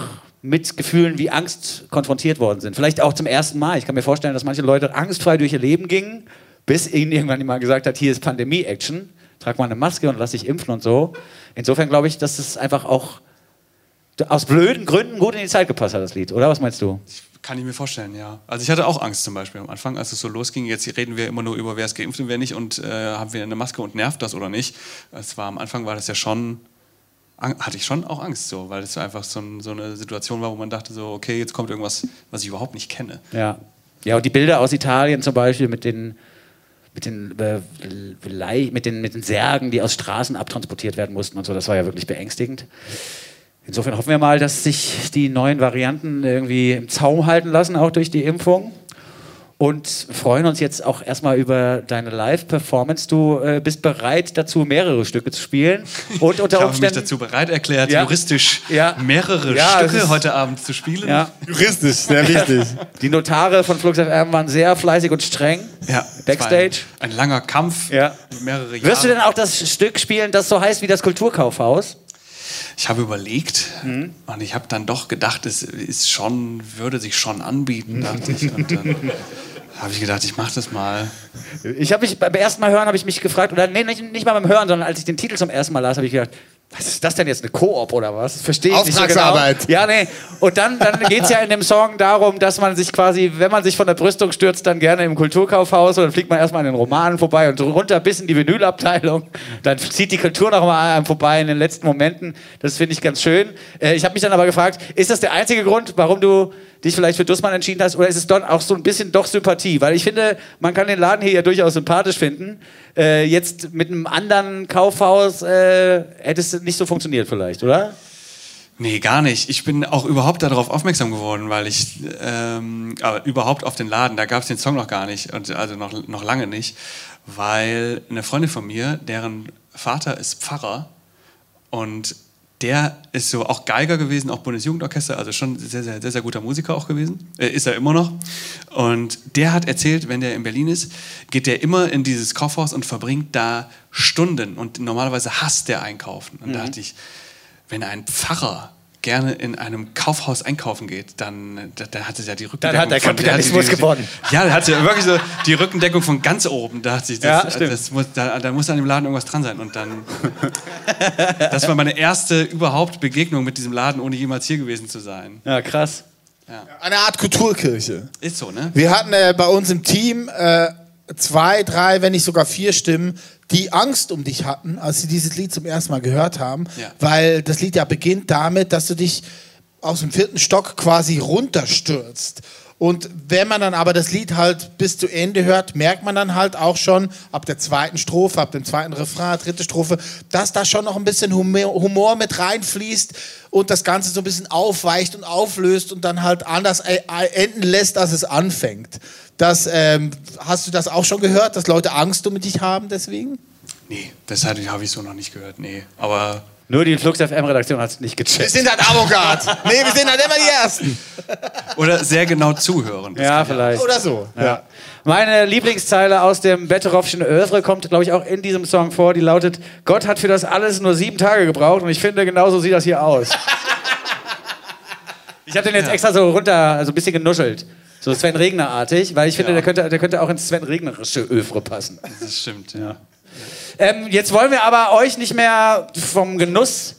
mit Gefühlen wie Angst konfrontiert worden sind. Vielleicht auch zum ersten Mal. Ich kann mir vorstellen, dass manche Leute angstfrei durch ihr Leben gingen, bis ihnen irgendwann jemand gesagt hat, hier ist Pandemie-Action, trag mal eine Maske und lass dich impfen und so. Insofern glaube ich, dass es einfach auch aus blöden Gründen gut in die Zeit gepasst hat, das Lied, oder? Was meinst du? Kann ich mir vorstellen, ja. Also ich hatte auch Angst zum Beispiel am Anfang, als es so losging. Jetzt reden wir immer nur über, wer ist geimpft und wer nicht und äh, haben wir eine Maske und nervt das oder nicht. Es war am Anfang war das ja schon, hatte ich schon auch Angst so, weil es einfach so, ein, so eine Situation war, wo man dachte so, okay, jetzt kommt irgendwas, was ich überhaupt nicht kenne. Ja. Ja, und die Bilder aus Italien zum Beispiel mit den, mit den, äh, mit den, mit den Särgen, die aus Straßen abtransportiert werden mussten und so, das war ja wirklich beängstigend. Insofern hoffen wir mal, dass sich die neuen Varianten irgendwie im Zaum halten lassen, auch durch die Impfung. Und freuen uns jetzt auch erstmal über deine Live-Performance. Du äh, bist bereit dazu, mehrere Stücke zu spielen. Und unter Ich habe mich dazu bereit erklärt, Ja. juristisch Ja. mehrere Ja, Stücke ist- heute Abend zu spielen. ja, Juristisch, sehr wichtig. (laughs) die Notare von Flux FM waren sehr fleißig und streng. Backstage. Ein, ein langer Kampf, Ja. mehrere Jahre. Wirst du denn auch das Stück spielen, das so heißt wie das Kulturkaufhaus? Ich habe überlegt Mhm. und ich habe dann doch gedacht, es ist schon, würde sich schon anbieten, dachte ich. Und dann (laughs) habe ich gedacht, ich mache das mal. Ich habe mich beim ersten Mal hören habe ich mich gefragt oder nee, nicht, nicht mal beim Hören, sondern als ich den Titel zum ersten Mal las, habe ich gedacht, was ist das denn jetzt eine Koop oder was? Das verstehe ich nicht so genau. Ja, nee. Und dann, dann geht es ja in dem Song darum, dass man sich quasi, wenn man sich von der Brüstung stürzt, dann gerne im Kulturkaufhaus und dann fliegt man erstmal an den Romanen vorbei und runter bis in die Vinylabteilung. Dann zieht die Kultur noch mal an einem vorbei in den letzten Momenten. Das finde ich ganz schön. Äh, ich habe mich dann aber gefragt, ist das der einzige Grund, warum du dich vielleicht für Dussmann entschieden hast oder ist es dann auch so ein bisschen doch Sympathie? Weil ich finde, man kann den Laden hier ja durchaus sympathisch finden. Äh, jetzt mit einem anderen Kaufhaus äh, hätte es nicht so funktioniert vielleicht, oder? Nee, gar nicht. Ich bin auch überhaupt darauf aufmerksam geworden, weil ich ähm, aber überhaupt auf den Laden, da gab es den Song noch gar nicht, und, also noch, noch lange nicht, weil eine Freundin von mir, deren Vater ist Pfarrer und der ist so auch Geiger gewesen, auch Bundesjugendorchester, also schon sehr, sehr, sehr, sehr guter Musiker auch gewesen. Äh, ist er immer noch. Und der hat erzählt, wenn der in Berlin ist, geht der immer in dieses Kaufhaus und verbringt da Stunden. Und normalerweise hasst der einkaufen. Und da dachte ich, wenn ein Pfarrer gerne in einem Kaufhaus einkaufen geht, dann, da- dann hat es ja die Rückendeckung. hat der von- Kapitalismus gewonnen. Ja, der hat ja wirklich so die Rückendeckung von ganz oben. Da, das, Ja, stimmt. das muss, da, da muss an dem Laden irgendwas dran sein. Und dann, das war meine erste überhaupt Begegnung mit diesem Laden, ohne jemals hier gewesen zu sein. Ja, krass. Eine Art Kulturkirche. Ist so, ne? Wir hatten äh, bei uns im Team äh, zwei, drei, wenn nicht sogar vier Stimmen, die Angst um dich hatten, als sie dieses Lied zum ersten Mal gehört haben. Ja. Weil das Lied ja beginnt damit, dass du dich aus dem vierten Stock quasi runterstürzt. Und wenn man dann aber das Lied halt bis zu Ende hört, merkt man dann halt auch schon ab der zweiten Strophe, ab dem zweiten Refrain, dritte Strophe, dass da schon noch ein bisschen Humor, mit reinfließt und das Ganze so ein bisschen aufweicht und auflöst und dann halt anders äh, äh, enden lässt, als es anfängt. Das, ähm, hast du das auch schon gehört, dass Leute Angst um dich haben deswegen? Nee, das habe ich so noch nicht gehört. Nee, aber Nur die Flux FM-Redaktion hat es nicht Wir gecheckt. sind halt Avantgarde. nee, wir sind halt immer die Ersten. oder sehr genau zuhören. Ja, vielleicht. Oder so. Ja. Meine Lieblingszeile aus dem Betteroffschen Övre kommt, glaube ich, auch in diesem Song vor. Die lautet: Gott hat für das alles nur sieben Tage gebraucht und ich finde, genauso sieht das hier aus. ich habe den jetzt extra so runter, also ein bisschen genuschelt. So Sven Regner-artig, weil ich finde, der, könnte, der könnte auch ins Sven Regnerische Övre passen. Das stimmt, ja. Ähm, jetzt wollen wir aber euch nicht mehr vom Genuss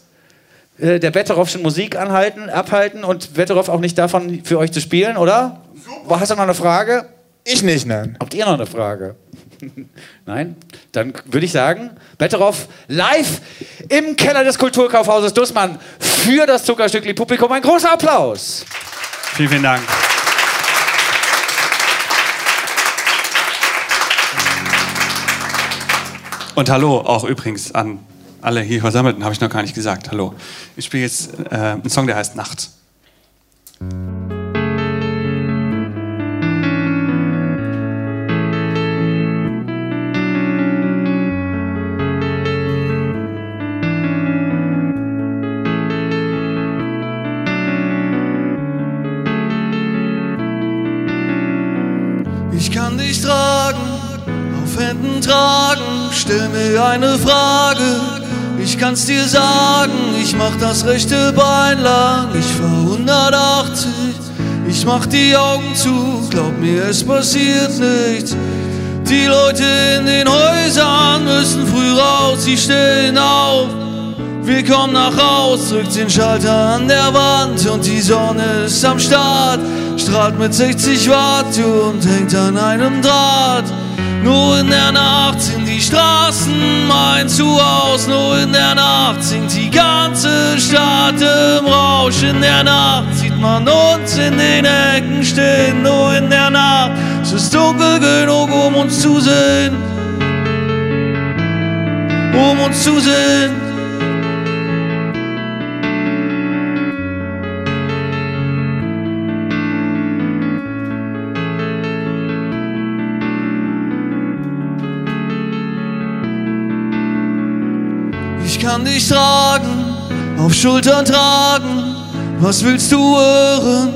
äh, der Betteroffschen Musik anhalten, abhalten und Betteroff auch nicht davon für euch zu spielen, oder? Super. Hast du noch eine Frage? Ich nicht, nein. Habt ihr noch eine Frage? (laughs) Nein? Dann würde ich sagen, Betteroff live im Keller des Kulturkaufhauses Dussmann für das Zuckerstückli Publikum. Ein großer Applaus. Vielen, vielen Dank. Und hallo auch übrigens an alle hier Versammelten, habe ich noch gar nicht gesagt. Hallo. Ich spiele jetzt äh, einen Song, der heißt Nacht. Händen tragen, stell mir eine Frage. Ich kann's dir sagen, ich mach das rechte Bein lang, ich fahr 180. Ich mach die Augen zu, glaub mir, es passiert nichts. Die Leute in den Häusern müssen früh raus, sie stehen auf. Wir kommen nach Haus, drückt den Schalter an der Wand und die Sonne ist am Start. Strahlt mit 60 Watt und hängt an einem Draht. Nur in der Nacht sind die Straßen mein Zuhause. Nur in der Nacht singt die ganze Stadt im Rausch. In der Nacht sieht man uns in den Ecken stehen. Nur in der Nacht es ist dunkel genug, um uns zu sehen. Um uns zu sehen. Kann dich tragen, auf Schultern tragen. Was willst du hören?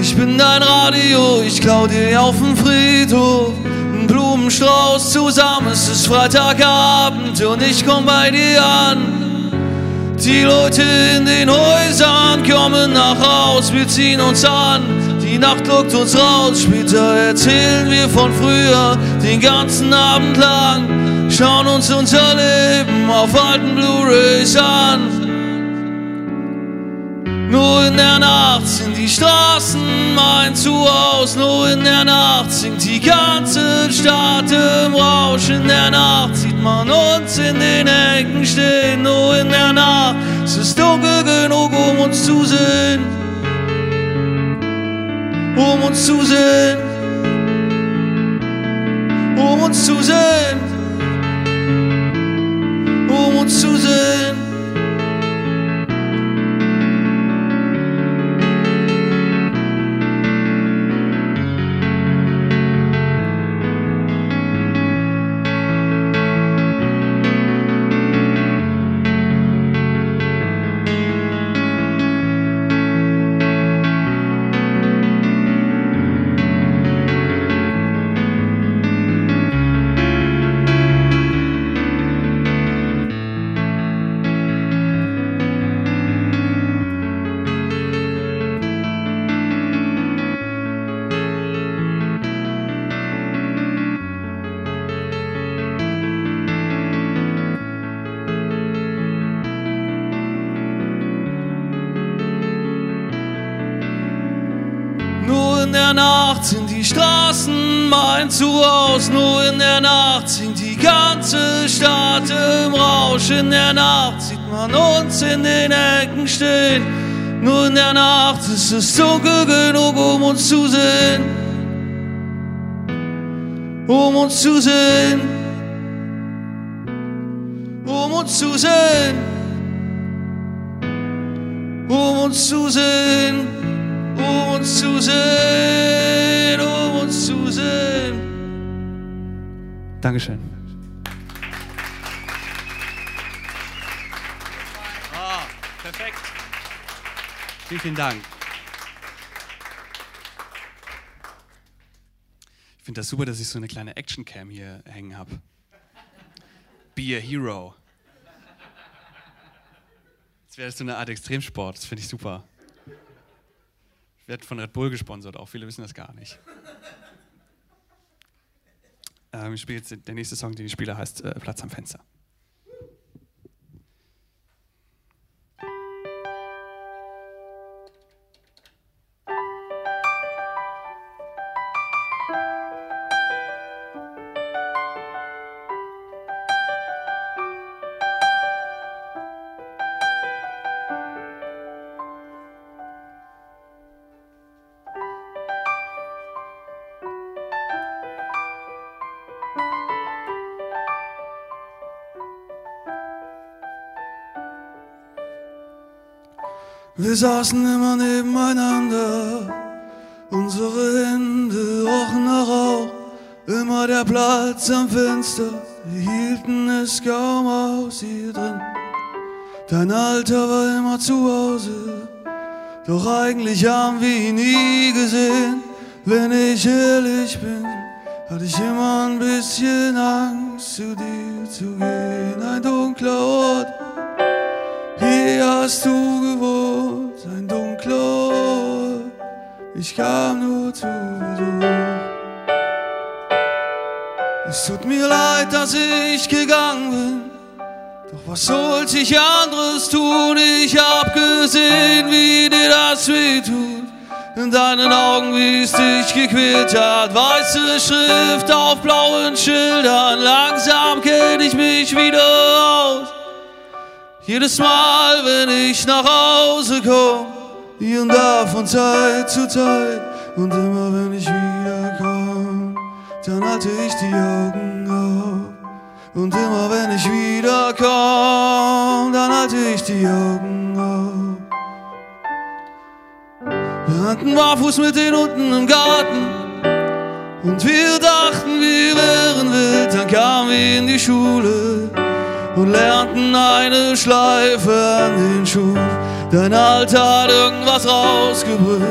Ich bin dein Radio, ich klau dir auf dem Friedhof. Ein Blumenstrauß zusammen, es ist Freitagabend und ich komm bei dir an. Die Leute in den Häusern kommen nach Haus, wir ziehen uns an. Die Nacht lockt uns raus, später erzählen wir von früher, den ganzen Abend lang. Schauen uns unser Leben auf alten Blu-rays an. Nur in der Nacht sind die Straßen mein Zuhause. Nur in der Nacht singt die ganze Stadt im Rausch. In der Nacht sieht man uns in den Ecken stehen. Nur in der Nacht es ist dunkel genug, um uns zu sehen. Um uns zu sehen. Um uns zu sehen. Uns zu sehen. Mein Zuhause. Nur in der Nacht singt die ganze Stadt im Rausch. In der Nacht sieht man uns in den Ecken stehen. Nur in der Nacht ist es dunkel genug, um uns zu sehen. Um uns zu sehen. Um uns zu sehen. Um uns zu sehen. Um uns zu sehen. Um uns zu sehen. Dankeschön. perfekt. Vielen, vielen Dank. Ich finde das super, dass ich so eine kleine Actioncam hier hängen habe. Be a Hero. Das wäre so eine Art Extremsport, das finde ich super. Werde von Red Bull gesponsert, auch viele wissen das gar nicht. Ähm, ich spiele jetzt der nächste Song, den ich spiele, heißt äh, Platz am Fenster. Wir saßen immer nebeneinander, unsere Hände rochen nach Rauch, immer der Platz am Fenster, wir hielten es kaum aus hier drin. Dein Alter war immer zu Hause, doch eigentlich haben wir ihn nie gesehen. Wenn ich ehrlich bin, hatte ich immer ein bisschen Angst, zu dir zu gehen. Ein dunkler Ort, hier hast du gewohnt, ein dunkler. Ich kam nur zu Besuch. Es tut mir leid, dass ich gegangen bin. Doch was sollte ich anderes tun? Ich hab gesehen, wie dir das weh tut. In deinen Augen, wie es dich gequält hat. Weiße Schrift auf blauen Schildern. Langsam kenn ich mich wieder aus. Jedes Mal, wenn ich nach Hause komm, hier und da von Zeit zu Zeit. Und immer wenn ich wiederkomm, dann halte ich die Augen auf. Und immer wenn ich wiederkomm, dann halte ich die Augen auf. Wir rannten barfuß mit den Hunden im Garten. Und wir dachten, wir wären wild, dann kamen wir in die Schule und lernten eine Schleife an den Schuh. Dein Alter hat irgendwas rausgebrüllt,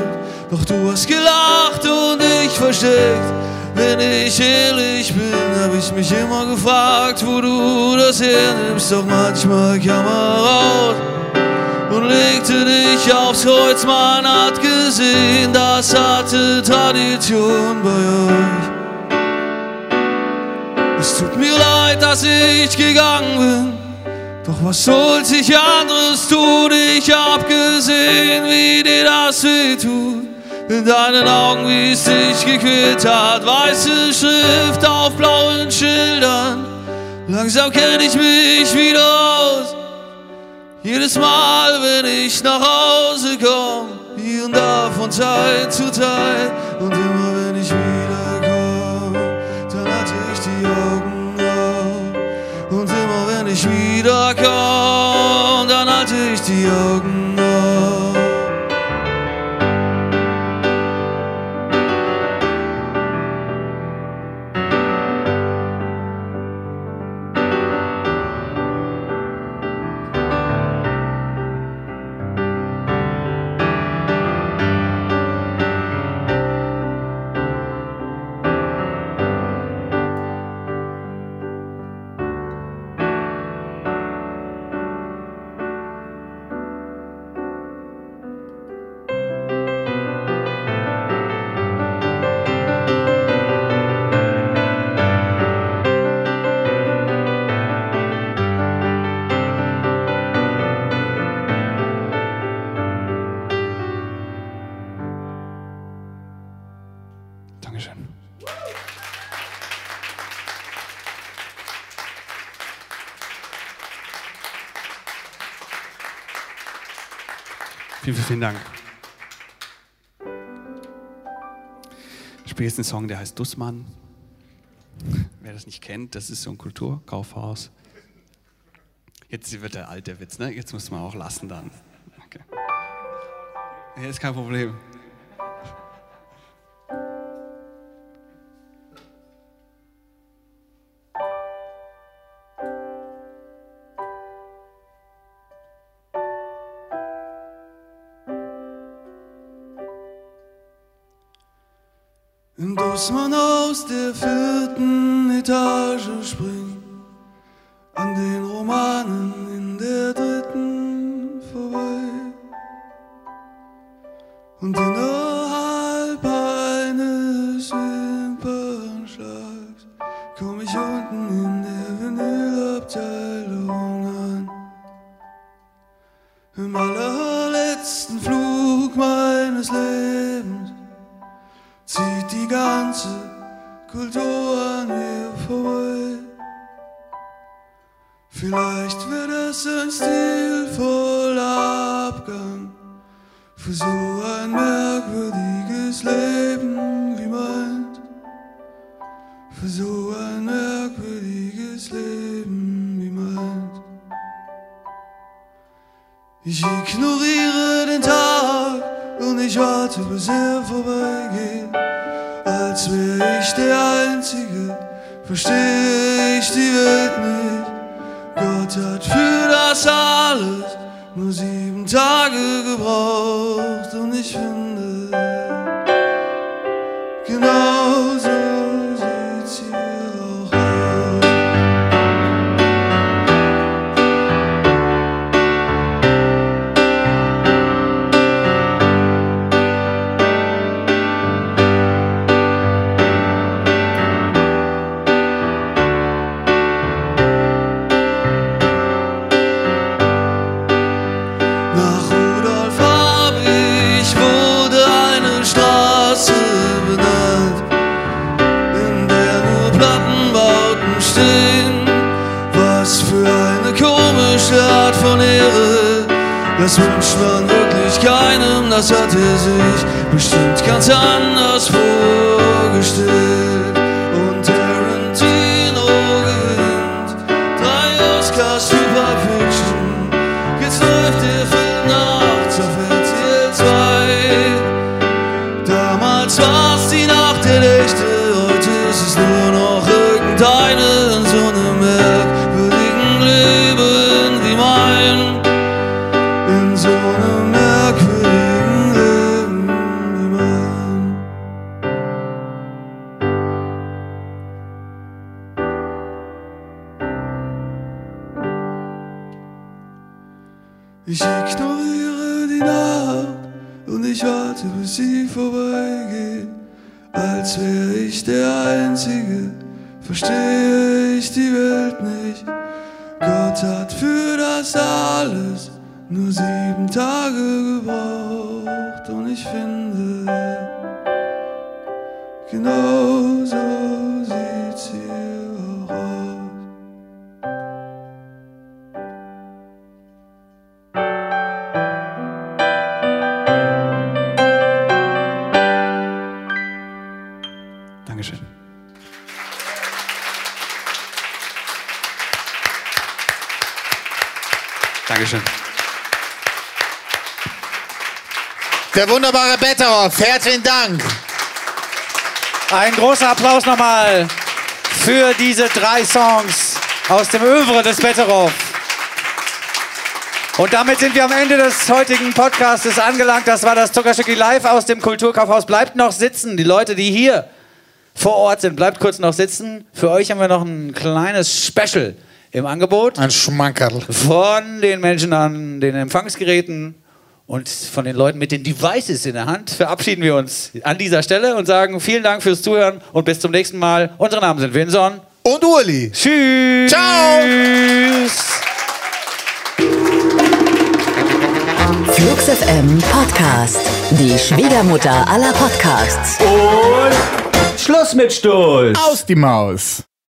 doch du hast gelacht und ich versteckt. Wenn ich ehrlich bin, hab ich mich immer gefragt, wo du das hernimmst. Doch manchmal kam er raus und legte dich aufs Kreuz. Man hat gesehen, das hatte Tradition bei euch. Tut mir leid, dass ich gegangen bin. Doch was sollte ich anderes tun? Ich hab gesehen, wie dir das weh tut. In deinen Augen, wie es dich gequält hat. Weiße Schrift auf blauen Schildern. Langsam kenn ich mich wieder aus. Jedes Mal, wenn ich nach Hause komm, hier und da von Zeit zu Zeit. Und immer wenn ich wiederkomm, ich wiederkomm, dann hatte ich die Augen Vielen, vielen, Dank. Ich spiele jetzt einen Song, der heißt Dussmann. Wer das nicht kennt, das ist so ein Kulturkaufhaus. Jetzt wird der alte Witz, ne? Jetzt muss man auch lassen dann. Okay. Ja, ist kein Problem. Dass man aus komische Art von Ehre, das wünscht man wirklich keinem, das hat er sich bestimmt ganz anders vorgestellt. Der wunderbare Betteroff, herzlichen Dank. Ein großer Applaus nochmal für diese drei Songs aus dem Övre des Betteroff. Und damit sind wir am Ende des heutigen Podcastes angelangt. Das war das Zuckerstücki live aus dem Kulturkaufhaus. Bleibt noch sitzen, die Leute, die hier vor Ort sind, bleibt kurz noch sitzen. Für euch haben wir noch ein kleines Special im Angebot. Ein Schmankerl. Von den Menschen an den Empfangsgeräten und von den Leuten mit den Devices in der Hand verabschieden wir uns an dieser Stelle und sagen vielen Dank fürs Zuhören und bis zum nächsten Mal. Unsere Namen sind Vinson und Uli. Tschüss. Ciao. Flux FM Podcast. Die Schwiegermutter aller Podcasts. Und Schluss mit Stolz. Aus die Maus.